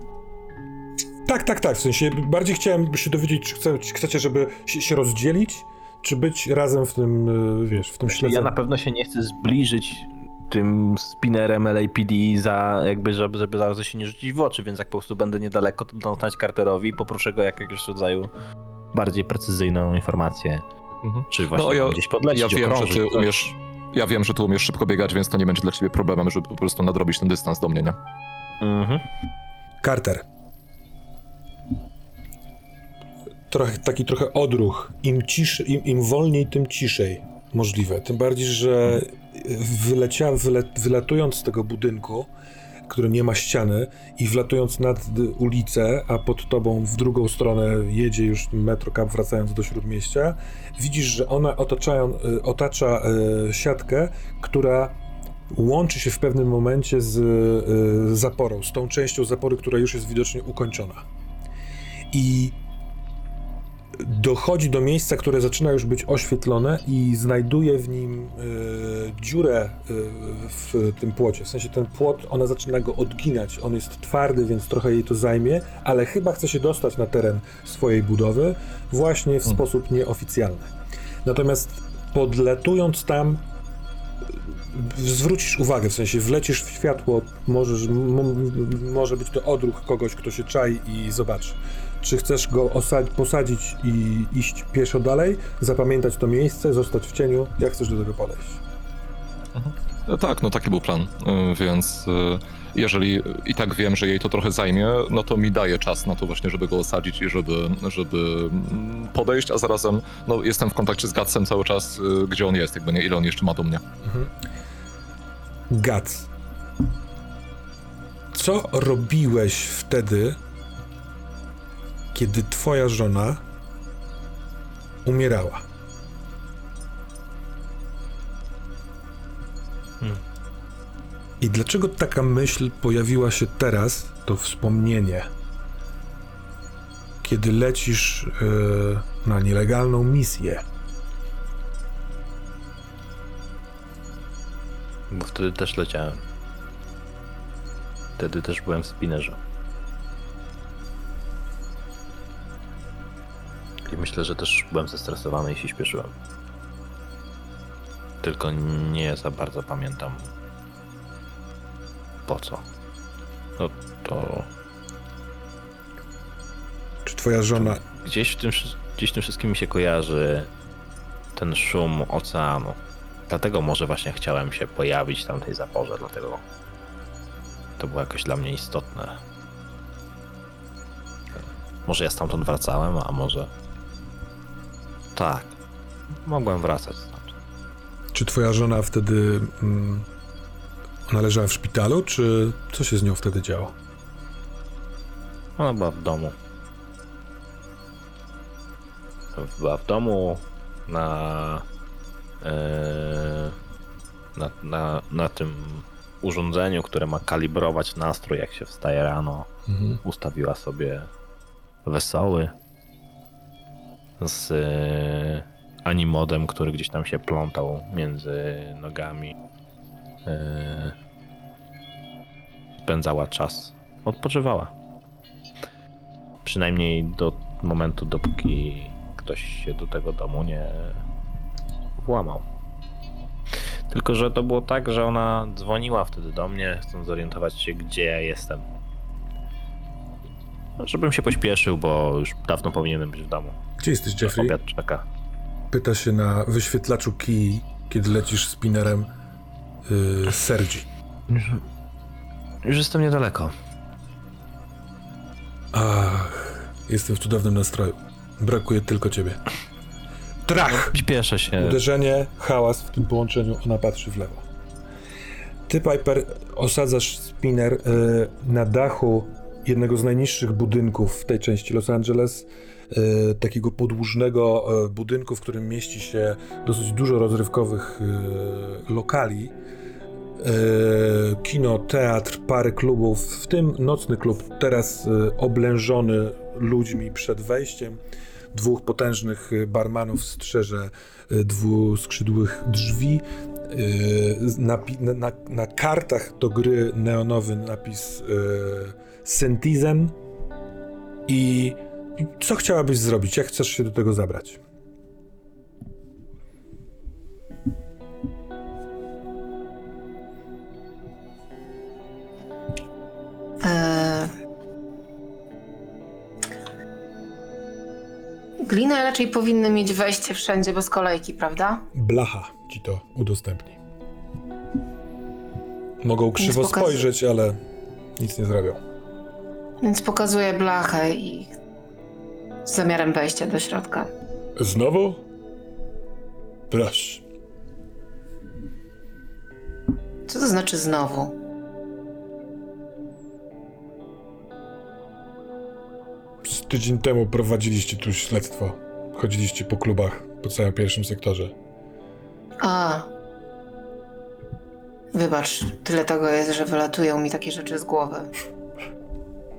[SPEAKER 1] Tak, tak, tak. W sensie bardziej chciałem się dowiedzieć, czy chce, czy chcecie, żeby się, rozdzielić, czy być razem w tym, y, wiesz, w tym
[SPEAKER 4] Ja
[SPEAKER 1] śledzeniu.
[SPEAKER 4] na pewno się nie chcę zbliżyć tym spinnerem LAPD za jakby, żeby, żeby za bardzo się nie rzucić w oczy, więc jak po prostu będę niedaleko, to doznać Carterowi i poproszę go jakiegoś rodzaju bardziej precyzyjną informację.
[SPEAKER 3] Mhm.
[SPEAKER 4] Czy właśnie
[SPEAKER 3] No, ja-
[SPEAKER 4] gdzieś podlecieć,
[SPEAKER 3] Ja wiem, że ty
[SPEAKER 4] coś.
[SPEAKER 3] umiesz. Ja wiem, że ty umiesz szybko biegać, więc to nie będzie dla ciebie problemem, żeby po prostu nadrobić ten dystans do mnie, nie?
[SPEAKER 4] Mhm.
[SPEAKER 1] Carter. Trochę, taki trochę odruch. Im, ciszy, im, im wolniej, tym ciszej możliwe. Tym bardziej, że wylecia, wyle, wylatując z tego budynku, który nie ma ściany i wlatując nad ulicę, a pod tobą w drugą stronę jedzie już metrocab wracając do śródmieścia, widzisz, że ona y, otacza y, siatkę, która łączy się w pewnym momencie z y, zaporą, z tą częścią zapory, która już jest widocznie ukończona. I dochodzi do miejsca, które zaczyna już być oświetlone i znajduje w nim y, dziurę y, w tym płocie. W sensie ten płot, ona zaczyna go odginać. On jest twardy, więc trochę jej to zajmie, ale chyba chce się dostać na teren swojej budowy właśnie w sposób nieoficjalny. Natomiast podletując tam, zwrócisz uwagę, w sensie wlecisz w światło, możesz, może być to odruch kogoś, kto się czai i zobaczy. Czy chcesz go osad- posadzić i iść pieszo dalej, zapamiętać to miejsce, zostać w cieniu, jak chcesz do tego podejść?
[SPEAKER 3] E, Tak, no taki był plan, e, więc e, jeżeli i tak wiem, że jej to trochę zajmie, no to mi daje czas na to właśnie, żeby go osadzić i żeby, żeby mm, podejść, a zarazem no, jestem w kontakcie z Gatsem cały czas, gdzie on jest, jakby nie, ile on jeszcze ma do mnie.
[SPEAKER 1] Gac. Co robiłeś wtedy, kiedy twoja żona umierała?
[SPEAKER 4] Hmm.
[SPEAKER 1] I dlaczego taka myśl pojawiła się teraz, to wspomnienie, kiedy lecisz e, na nielegalną misję?
[SPEAKER 4] Bo wtedy też leciałem. Wtedy też byłem w spinnerze. Myślę, że też byłem zestresowany i się śpieszyłem. Tylko nie za bardzo pamiętam po co. No to
[SPEAKER 1] Czy twoja żona
[SPEAKER 4] gdzieś w tym, gdzieś w tym wszystkim mi się kojarzy ten szum oceanu. Dlatego może właśnie chciałem się pojawić tam w tej zaporze, dlatego to było jakoś dla mnie istotne. Może ja stamtąd wracałem, a może... Tak, mogłem wracać.
[SPEAKER 1] Czy twoja żona wtedy. Mm, ona leżała w szpitalu, czy co się z nią wtedy działo?
[SPEAKER 4] Ona była w domu. Była w domu na, e, na, na, na tym urządzeniu, które ma kalibrować nastrój, jak się wstaje rano.
[SPEAKER 1] Mhm.
[SPEAKER 4] Ustawiła sobie wesoły z e, animodem, który gdzieś tam się plątał między nogami. E, spędzała czas. Odpoczywała. Przynajmniej do momentu, dopóki ktoś się do tego domu nie włamał. Tylko, że to było tak, że ona dzwoniła wtedy do mnie, chcąc zorientować się, gdzie ja jestem. Żebym się pośpieszył, bo już dawno powinienem być w domu.
[SPEAKER 1] Gdzie jesteś, Jeffrey?
[SPEAKER 4] Obiad czeka.
[SPEAKER 1] Pyta się na wyświetlaczu kij, kiedy lecisz spinnerem yy, Sergi.
[SPEAKER 4] Już, już jestem niedaleko.
[SPEAKER 1] Ach, jestem w cudownym nastroju. Brakuje tylko ciebie. Trach!
[SPEAKER 4] Śpieszę się.
[SPEAKER 1] Uderzenie, hałas w tym połączeniu, ona patrzy w lewo. Ty, Piper, osadzasz spinner y, na dachu jednego z najniższych budynków w tej części Los Angeles. y, takiego podłużnego y, budynku, w którym mieści się dosyć dużo rozrywkowych y, lokali. Kino, teatr, parę klubów, w tym nocny klub, teraz oblężony ludźmi przed wejściem. Dwóch potężnych barmanów strzeże dwuskrzydłych drzwi. Y, napi- na, na, na kartach do gry neonowy napis y, Sentizen. I co chciałabyś zrobić? Jak chcesz się do tego zabrać?
[SPEAKER 2] E... Gliny raczej powinny mieć wejście wszędzie bez kolejki, prawda?
[SPEAKER 1] Blacha ci to udostępni. Mogą krzywo
[SPEAKER 2] pokaz-
[SPEAKER 1] spojrzeć, ale nic nie zrobią.
[SPEAKER 2] Więc pokazuję blachę i z zamiarem wejścia do środka.
[SPEAKER 1] Znowu? Proszę.
[SPEAKER 2] Co to znaczy znowu?
[SPEAKER 1] Z tydzień temu prowadziliście tu śledztwo. Chodziliście po klubach po całym pierwszym sektorze.
[SPEAKER 2] A. Wybacz, tyle tego jest, że wylatują mi takie rzeczy z głowy.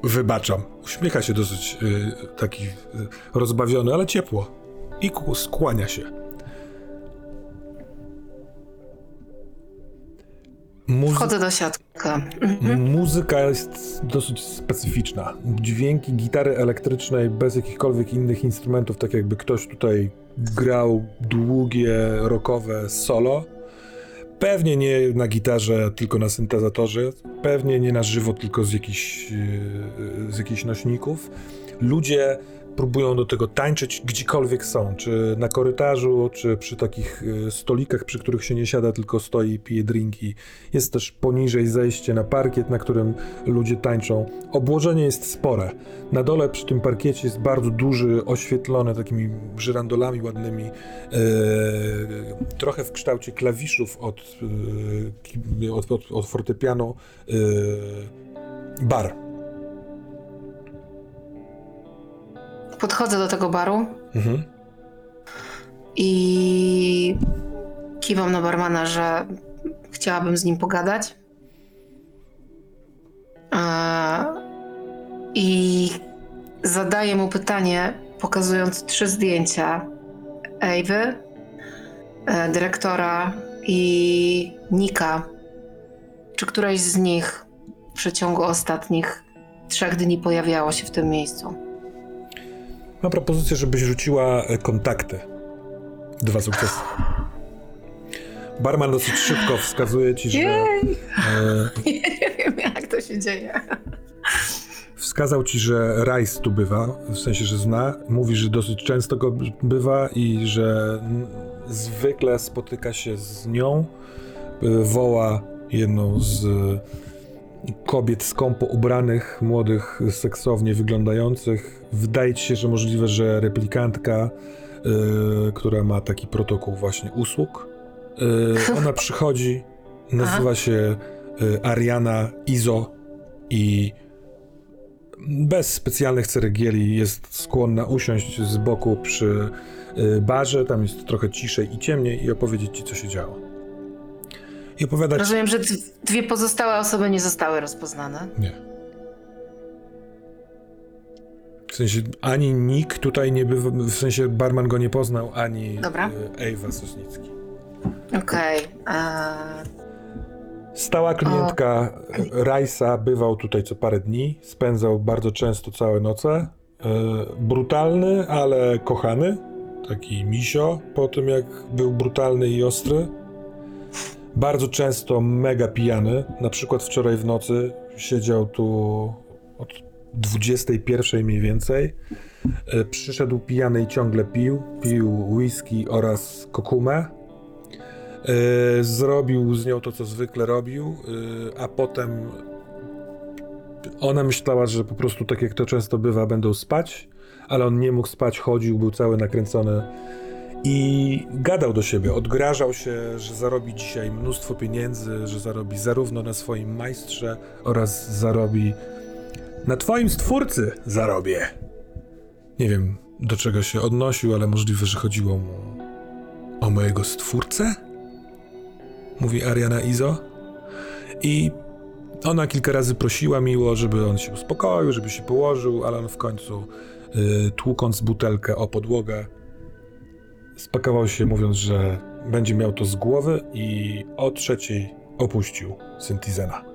[SPEAKER 1] Wybaczam. Uśmiecha się dosyć y, taki y, rozbawiony, ale ciepło. I skłania się. Muzy-
[SPEAKER 2] Wchodzę do środka. Mhm.
[SPEAKER 1] Muzyka jest dosyć specyficzna. Dźwięki gitary elektrycznej bez jakichkolwiek innych instrumentów, tak jakby ktoś tutaj grał długie, rockowe solo. Pewnie nie na gitarze, tylko na syntezatorze. Pewnie nie na żywo, tylko z jakichś, yy, z jakichś nośników. Ludzie próbują do tego tańczyć gdziekolwiek są, czy na korytarzu, czy przy takich yy, stolikach, przy których się nie siada, tylko stoi i pije drinki. Jest też poniżej zejście na parkiet, na którym ludzie tańczą. Obłożenie jest spore. Na dole przy tym parkiecie jest bardzo duży, oświetlony takimi żyrandolami ładnymi, e, trochę w kształcie klawiszów od, ki- od, od, od fortepianu, e, bar.
[SPEAKER 2] Podchodzę do tego baru
[SPEAKER 1] Mhm.
[SPEAKER 2] i kiwam na barmana, że chciałabym z nim pogadać. E, I zadaję mu pytanie, pokazując trzy zdjęcia Ewy, e, dyrektora i Nika. Czy któreś z nich w przeciągu ostatnich trzech dni pojawiało się w tym miejscu?
[SPEAKER 1] Mam propozycję, żebyś rzuciła e, kontakty. Dwa sukcesy. Barman dosyć szybko wskazuje ci, że e,
[SPEAKER 2] Nie wiem, jak to się dzieje.
[SPEAKER 1] Wskazał ci, że Rice tu bywa, w sensie, że zna. Mówi, że dosyć często go bywa i że zwykle spotyka się z nią. Y, Woła jedną z kobiet skąpo ubranych, młodych, seksownie wyglądających. Wydaje ci się, że możliwe, że replikantka, y, która ma taki protokół właśnie usług. Y, ona przychodzi, nazywa się y, Ariana Izo i bez specjalnych ceregieli jest skłonna usiąść z boku przy barze, tam jest trochę ciszej i ciemniej i opowiedzieć ci, co się działo. I opowiadać...
[SPEAKER 2] Rozumiem, że dwie pozostałe osoby nie zostały rozpoznane.
[SPEAKER 1] Nie. W sensie ani nikt tutaj nie bywa, w sensie barman go nie poznał, ani
[SPEAKER 2] Dobra.
[SPEAKER 1] y, Ewa Sosnicki.
[SPEAKER 2] Okej. eee,
[SPEAKER 1] Stała klientka Rajsa bywał tutaj co parę dni, spędzał bardzo często całe noce. E, brutalny, ale kochany. Taki misio po tym, jak był brutalny i ostry. Bardzo często mega pijany. Na przykład wczoraj w nocy siedział tu od 21 mniej więcej. E, Przyszedł pijany i ciągle pił. Pił whisky oraz kokumę. E, zrobił z nią to, co zwykle robił, e, a potem ona myślała, że po prostu tak jak to często bywa, będą spać, ale on nie mógł spać, chodził, był cały nakręcony i gadał do siebie, odgrażał się, że zarobi dzisiaj mnóstwo pieniędzy, że zarobi zarówno na swoim majstrze oraz zarobi na twoim stwórcy zarobię. Nie wiem, do czego się odnosił, ale możliwe, że chodziło mu o mojego stwórcę? Mówi Ariana Izo. I ona kilka razy prosiła miło, żeby on się uspokoił, żeby się położył, ale on w końcu, y, tłukąc butelkę o podłogę, spakował się, mówiąc, że będzie miał to z głowy i o trzeciej opuścił Syntizena.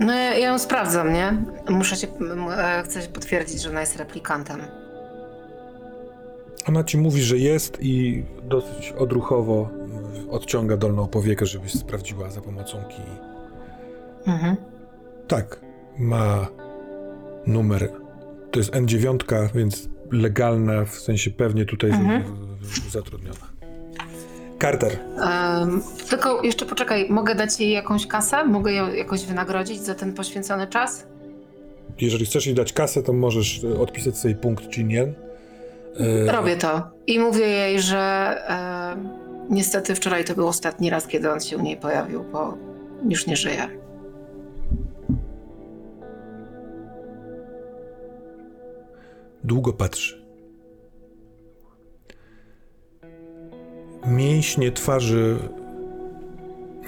[SPEAKER 2] No ja, ja ją sprawdzam, nie? Muszę się, e, chcę się potwierdzić, że ona jest replikantem.
[SPEAKER 1] Ona ci mówi, że jest i dosyć odruchowo odciąga dolną powiekę, żebyś sprawdziła za pomocą kij.
[SPEAKER 2] Mhm.
[SPEAKER 1] Tak, ma numer. To jest N9, więc legalna, w sensie pewnie tutaj
[SPEAKER 2] Mhm.
[SPEAKER 1] zatrudniona. Carter,
[SPEAKER 2] Em, tylko jeszcze poczekaj, mogę dać jej jakąś kasę? Mogę ją jakoś wynagrodzić za ten poświęcony czas?
[SPEAKER 1] jeżeli chcesz jej dać kasę, to możesz e, odpisać sobie punkt Chinien. E,
[SPEAKER 2] Robię to. I mówię jej, że e, niestety wczoraj to był ostatni raz, kiedy on się u niej pojawił, bo już nie żyje.
[SPEAKER 1] Długo patrzy. Mięśnie twarzy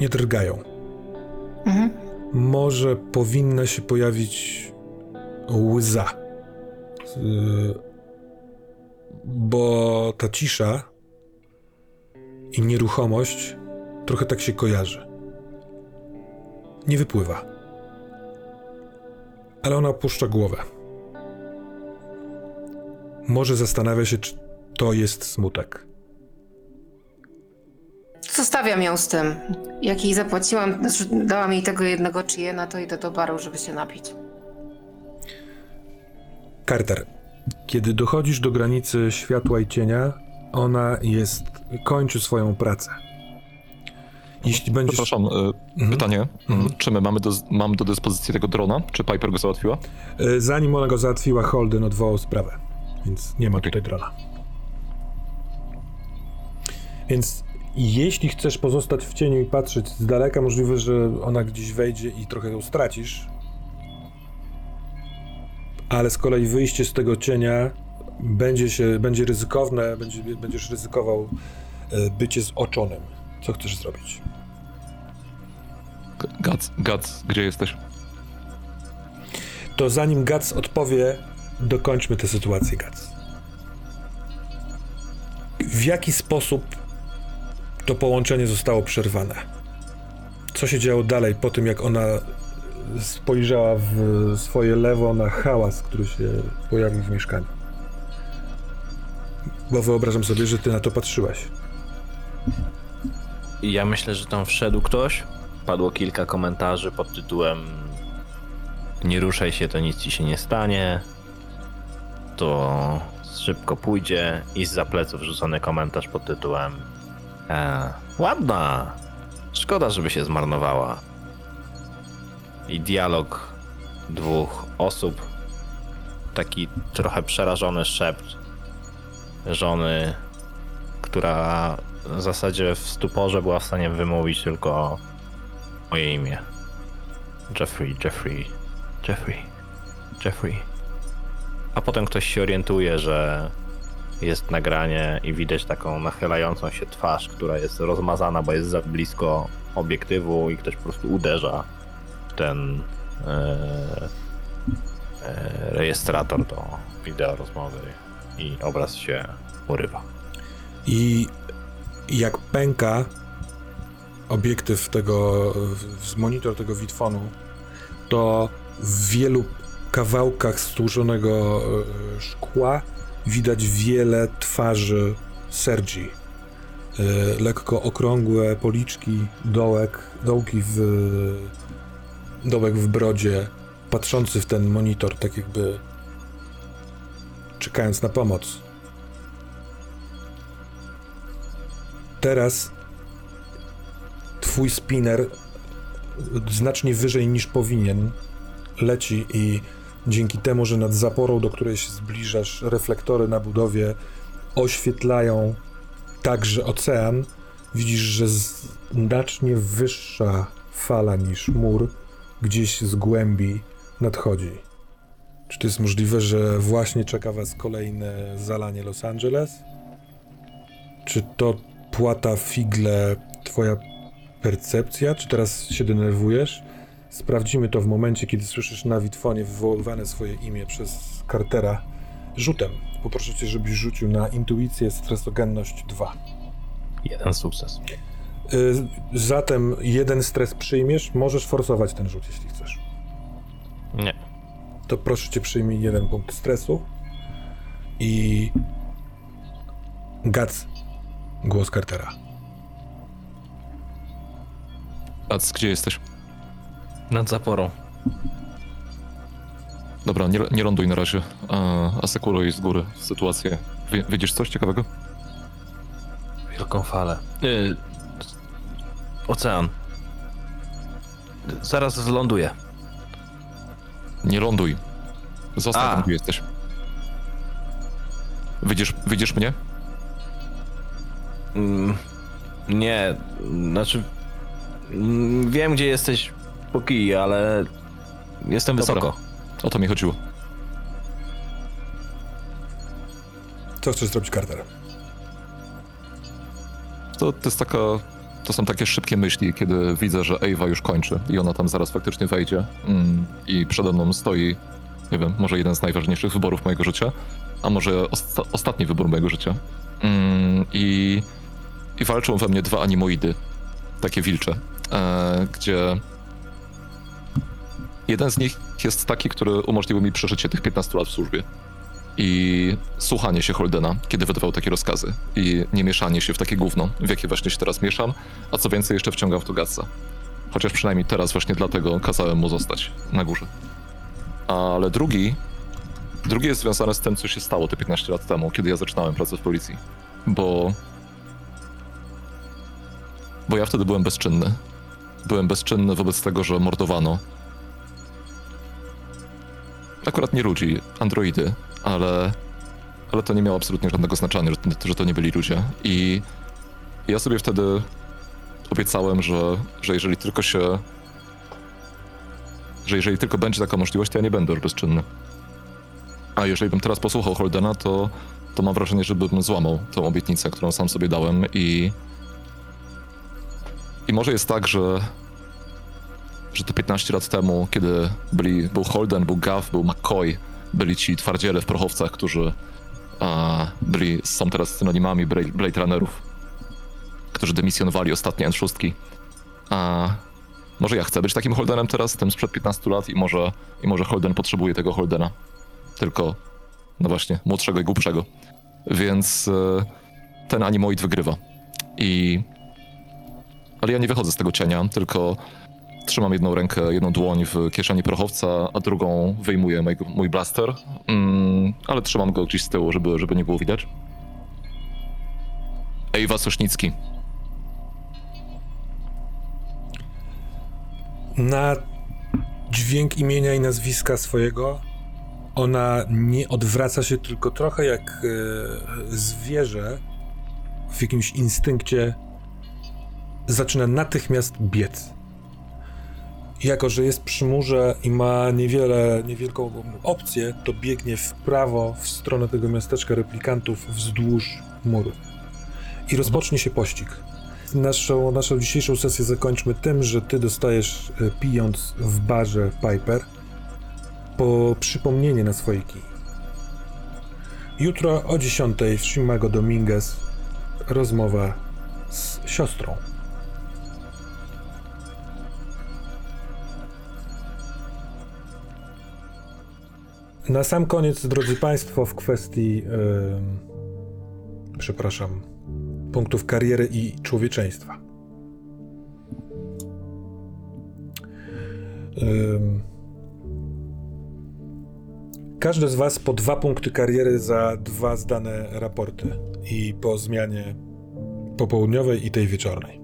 [SPEAKER 1] nie drgają.
[SPEAKER 2] Mhm.
[SPEAKER 1] może powinna się pojawić łza. Y, Bo ta cisza i nieruchomość trochę tak się kojarzy. Nie wypływa. Ale ona opuszcza głowę. Może zastanawia się, czy to jest smutek.
[SPEAKER 2] Zostawiam ją z tym. Jak jej zapłaciłam, znaczy dałam jej tego jednego na to idę do baru, żeby się napić.
[SPEAKER 1] Carter, kiedy dochodzisz do granicy światła i cienia, ona jest. kończy swoją pracę. Jeśli będziesz.
[SPEAKER 3] Przepraszam, e,
[SPEAKER 1] Mhm.
[SPEAKER 3] pytanie.
[SPEAKER 1] Mhm.
[SPEAKER 3] Czy my mamy do, mam do dyspozycji tego drona? Czy Piper go załatwiła?
[SPEAKER 1] Y, Zanim ona go załatwiła, Holden odwołał sprawę. Więc nie ma tutaj drona. Więc jeśli chcesz pozostać w cieniu i patrzeć z daleka, możliwe, że ona gdzieś wejdzie i trochę ją stracisz. Ale z kolei wyjście z tego cienia będzie się, będzie ryzykowne, będzie, będziesz ryzykował y, bycie zoczonym. Co chcesz zrobić?
[SPEAKER 3] Gac, Gac, gdzie jesteś?
[SPEAKER 1] To zanim Gac odpowie, dokończmy tę sytuację, Gac. W jaki sposób to połączenie zostało przerwane? Co się działo dalej po tym, jak ona spojrzała w swoje lewo na hałas, który się pojawił w mieszkaniu? Bo wyobrażam sobie, że ty na to patrzyłaś.
[SPEAKER 4] Ja myślę, że tam wszedł ktoś. Padło kilka komentarzy pod tytułem Nie ruszaj się, to nic ci się nie stanie. To szybko pójdzie i z pleców wrzucony komentarz pod tytułem e, Ładna! Szkoda, żeby się zmarnowała. I dialog dwóch osób. Taki trochę przerażony szept żony, która w zasadzie w stuporze była w stanie wymówić tylko moje imię. Jeffrey, Jeffrey, Jeffrey, Jeffrey. A potem ktoś się orientuje, że jest nagranie i widać taką nachylającą się twarz, która jest rozmazana, bo jest za blisko obiektywu i ktoś po prostu uderza ten e, e, rejestrator do wideo rozmowy i obraz się urywa.
[SPEAKER 1] I jak pęka obiektyw tego, w- monitor tego Witfonu, to w wielu kawałkach stłuczonego e, szkła widać wiele twarzy Sergi. E, Lekko okrągłe policzki, dołek, dołki w, dołek w brodzie, patrzący w ten monitor, tak jakby czekając na pomoc. teraz twój spinner znacznie wyżej niż powinien leci i dzięki temu, że nad zaporą, do której się zbliżasz, reflektory na budowie oświetlają także ocean, widzisz, że znacznie wyższa fala niż mur gdzieś z głębi nadchodzi. Czy to jest możliwe, że właśnie czeka was kolejne zalanie Los Angeles? Czy to płata figle twoja percepcja? Czy teraz się denerwujesz? Sprawdzimy to w momencie, kiedy słyszysz na Witfonie wywoływane swoje imię przez Cartera rzutem. Poproszę cię, żebyś rzucił na intuicję, stresogenność 2.
[SPEAKER 4] Jeden sukces.
[SPEAKER 1] Y, zatem jeden stres przyjmiesz, możesz forsować ten rzut, jeśli chcesz.
[SPEAKER 4] Nie.
[SPEAKER 1] To proszę cię, przyjmij jeden punkt stresu i Gac, głos Cartera.
[SPEAKER 3] Gac, gdzie jesteś?
[SPEAKER 4] Nad zaporą.
[SPEAKER 3] Dobra, nie, nie ląduj na razie. A, asekuruj z góry sytuację. Wie, widzisz coś ciekawego?
[SPEAKER 4] Wielką falę. Y, ocean. Zaraz wyląduję.
[SPEAKER 3] Nie ląduj. Zostań
[SPEAKER 4] A.
[SPEAKER 3] tam, gdzie jesteś. Widzisz, widzisz mnie?
[SPEAKER 4] Mm, nie, znaczy. mm, Wiem, gdzie jesteś po kij, ale. Jestem
[SPEAKER 3] Dobra.
[SPEAKER 4] wysoko.
[SPEAKER 3] O to mi chodziło.
[SPEAKER 1] Co chcesz zrobić, Carter?
[SPEAKER 3] To, to jest taka to są takie szybkie myśli, kiedy widzę, że Ewa już kończy i ona tam zaraz faktycznie wejdzie mm, i przede mną stoi, nie wiem, może jeden z najważniejszych wyborów mojego życia, a może osta- ostatni wybór mojego życia. Mm, i, I walczą we mnie dwa animoidy, takie wilcze, e, gdzie jeden z nich jest taki, który umożliwił mi przeżycie tych 15 lat w służbie i słuchanie się Holdena, kiedy wydawał takie rozkazy i nie mieszanie się w takie gówno, w jakie właśnie się teraz mieszam, a co więcej jeszcze wciągam w to Gatsa. Chociaż przynajmniej teraz właśnie dlatego kazałem mu zostać na górze. Ale drugi, drugi jest związany z tym, co się stało te 15 lat temu, kiedy ja zaczynałem pracę w policji. Bo... Bo ja wtedy byłem bezczynny. Byłem bezczynny wobec tego, że mordowano. Akurat nie ludzi, androidy, ale, ale to nie miało absolutnie żadnego znaczenia, że, że to nie byli ludzie. I ja sobie wtedy obiecałem, że, że jeżeli tylko się. że jeżeli tylko będzie taka możliwość, to ja nie będę bezczynny. A jeżeli bym teraz posłuchał Holdena, to, to mam wrażenie, że bym złamał tą obietnicę, którą sam sobie dałem i. I może jest tak, że. Że te 15 lat temu, kiedy byli, był Holden, był Gav, był McCoy, byli ci twardziele w prochowcach, którzy a, byli, są teraz synonimami Blade, Runnerów, którzy dymisjonowali ostatnie N6. A może ja chcę być takim Holdenem teraz, tym sprzed 15 lat i może, i może Holden potrzebuje tego Holdena. Tylko, no właśnie, młodszego i głupszego. Więc e, ten animoid wygrywa. I... Ale ja nie wychodzę z tego cienia, tylko Trzymam jedną rękę, jedną dłoń w kieszeni prochowca, a drugą wyjmuję mojego, mój blaster, mm, ale trzymam go gdzieś z tyłu, żeby, żeby nie było widać. Ewa Sosznicki.
[SPEAKER 1] Na dźwięk imienia i nazwiska swojego ona nie odwraca się tylko trochę jak e, zwierzę w jakimś instynkcie zaczyna natychmiast biec. Jako, że jest przy murze i ma niewiele, niewielką opcję, to biegnie w prawo w stronę tego miasteczka replikantów wzdłuż muru. I rozpocznie się pościg. Naszą, naszą dzisiejszą sesję zakończmy tym, że ty dostajesz, e, pijąc w barze Piper, po przypomnienie na swojej kij. Jutro o 10 w Shimago Dominguez rozmowa z siostrą. Na sam koniec, drodzy Państwo, w kwestii, em, przepraszam, punktów kariery i człowieczeństwa. Każdy z Was po dwa punkty kariery za dwa zdane raporty i po zmianie popołudniowej i tej wieczornej.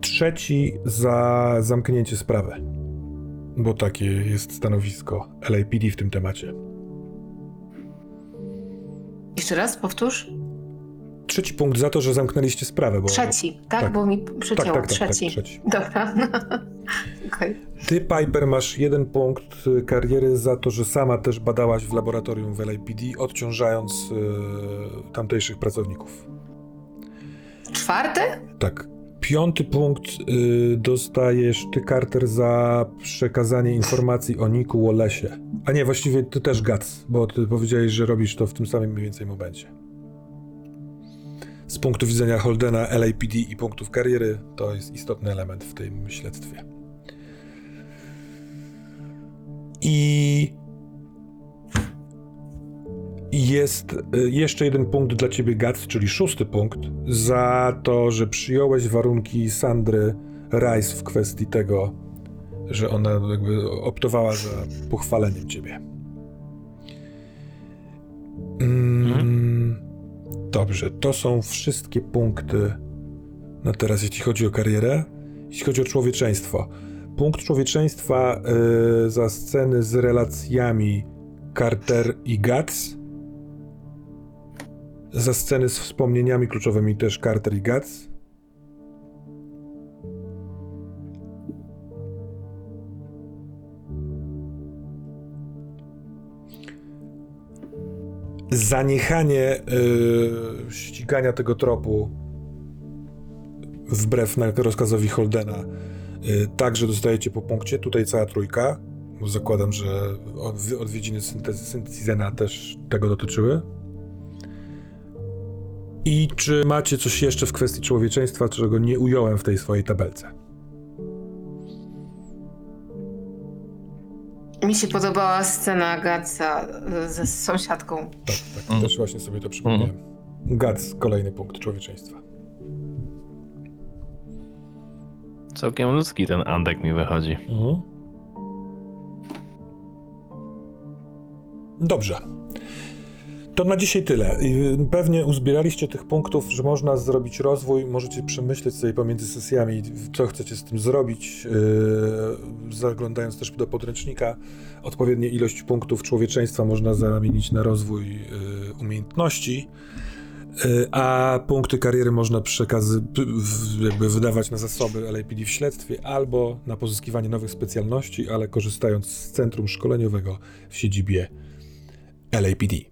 [SPEAKER 1] Trzeci za zamknięcie sprawy, bo takie jest stanowisko LAPD w tym temacie.
[SPEAKER 2] Jeszcze raz, powtórz.
[SPEAKER 1] Trzeci punkt za to, że zamknęliście sprawę, bo
[SPEAKER 2] Trzeci, tak?
[SPEAKER 1] tak.
[SPEAKER 2] Bo mi
[SPEAKER 1] tak,
[SPEAKER 2] przycięło.
[SPEAKER 1] tak, tak, tak,
[SPEAKER 2] trzeci.
[SPEAKER 1] trzeci.
[SPEAKER 2] Dobra. Okej.
[SPEAKER 1] Ty, Piper, masz jeden punkt y, kariery za to, że sama też badałaś w laboratorium w LAPD, odciążając y, tamtejszych pracowników.
[SPEAKER 2] Czwarty?
[SPEAKER 1] Tak. Piąty punkt y, dostajesz ty, Carter, za przekazanie informacji o Niku Wallace'ie. A nie, właściwie ty też Gats, bo ty powiedziałeś, że robisz to w tym samym mniej więcej momencie. Z punktu widzenia Holdena, LAPD i punktów kariery, to jest istotny element w tym śledztwie. I jest y, jeszcze jeden punkt dla ciebie, Gats, czyli szósty punkt, za to, że przyjąłeś warunki Sandry Rice w kwestii tego, że ona jakby optowała za pochwaleniem ciebie. Mm, Dobrze, to są wszystkie punkty na teraz, jeśli chodzi o karierę. Jeśli chodzi o człowieczeństwo. Punkt człowieczeństwa y, za sceny z relacjami Carter i Guts. Za sceny z wspomnieniami kluczowymi też Carter i Guts. zaniechanie y, ścigania tego tropu wbrew rozkazowi Holdena y, także dostajecie po punkcie. Tutaj cała trójka. Zakładam, że od- odwiedziny Syntezena też tego dotyczyły. I czy macie coś jeszcze w kwestii człowieczeństwa, czego nie ująłem w tej swojej tabelce?
[SPEAKER 2] Mi się podobała scena Gatsa y, ze sąsiadką.
[SPEAKER 1] Tak, tak.
[SPEAKER 3] Mhm.
[SPEAKER 1] Też właśnie sobie to przypomniałem. Gac, kolejny punkt człowieczeństwa.
[SPEAKER 4] Całkiem ludzki ten Andek mi wychodzi.
[SPEAKER 1] Mhm. Dobrze. To na dzisiaj tyle. I Pewnie uzbieraliście tych punktów, że można zrobić rozwój. Możecie przemyśleć sobie pomiędzy sesjami, co chcecie z tym zrobić, yy, zaglądając też do podręcznika. Odpowiednie ilość punktów człowieczeństwa można zamienić na rozwój yy, umiejętności. A punkty kariery można przekazy, jakby wydawać na zasoby LAPD w śledztwie albo na pozyskiwanie nowych specjalności, ale korzystając z centrum szkoleniowego w siedzibie LAPD.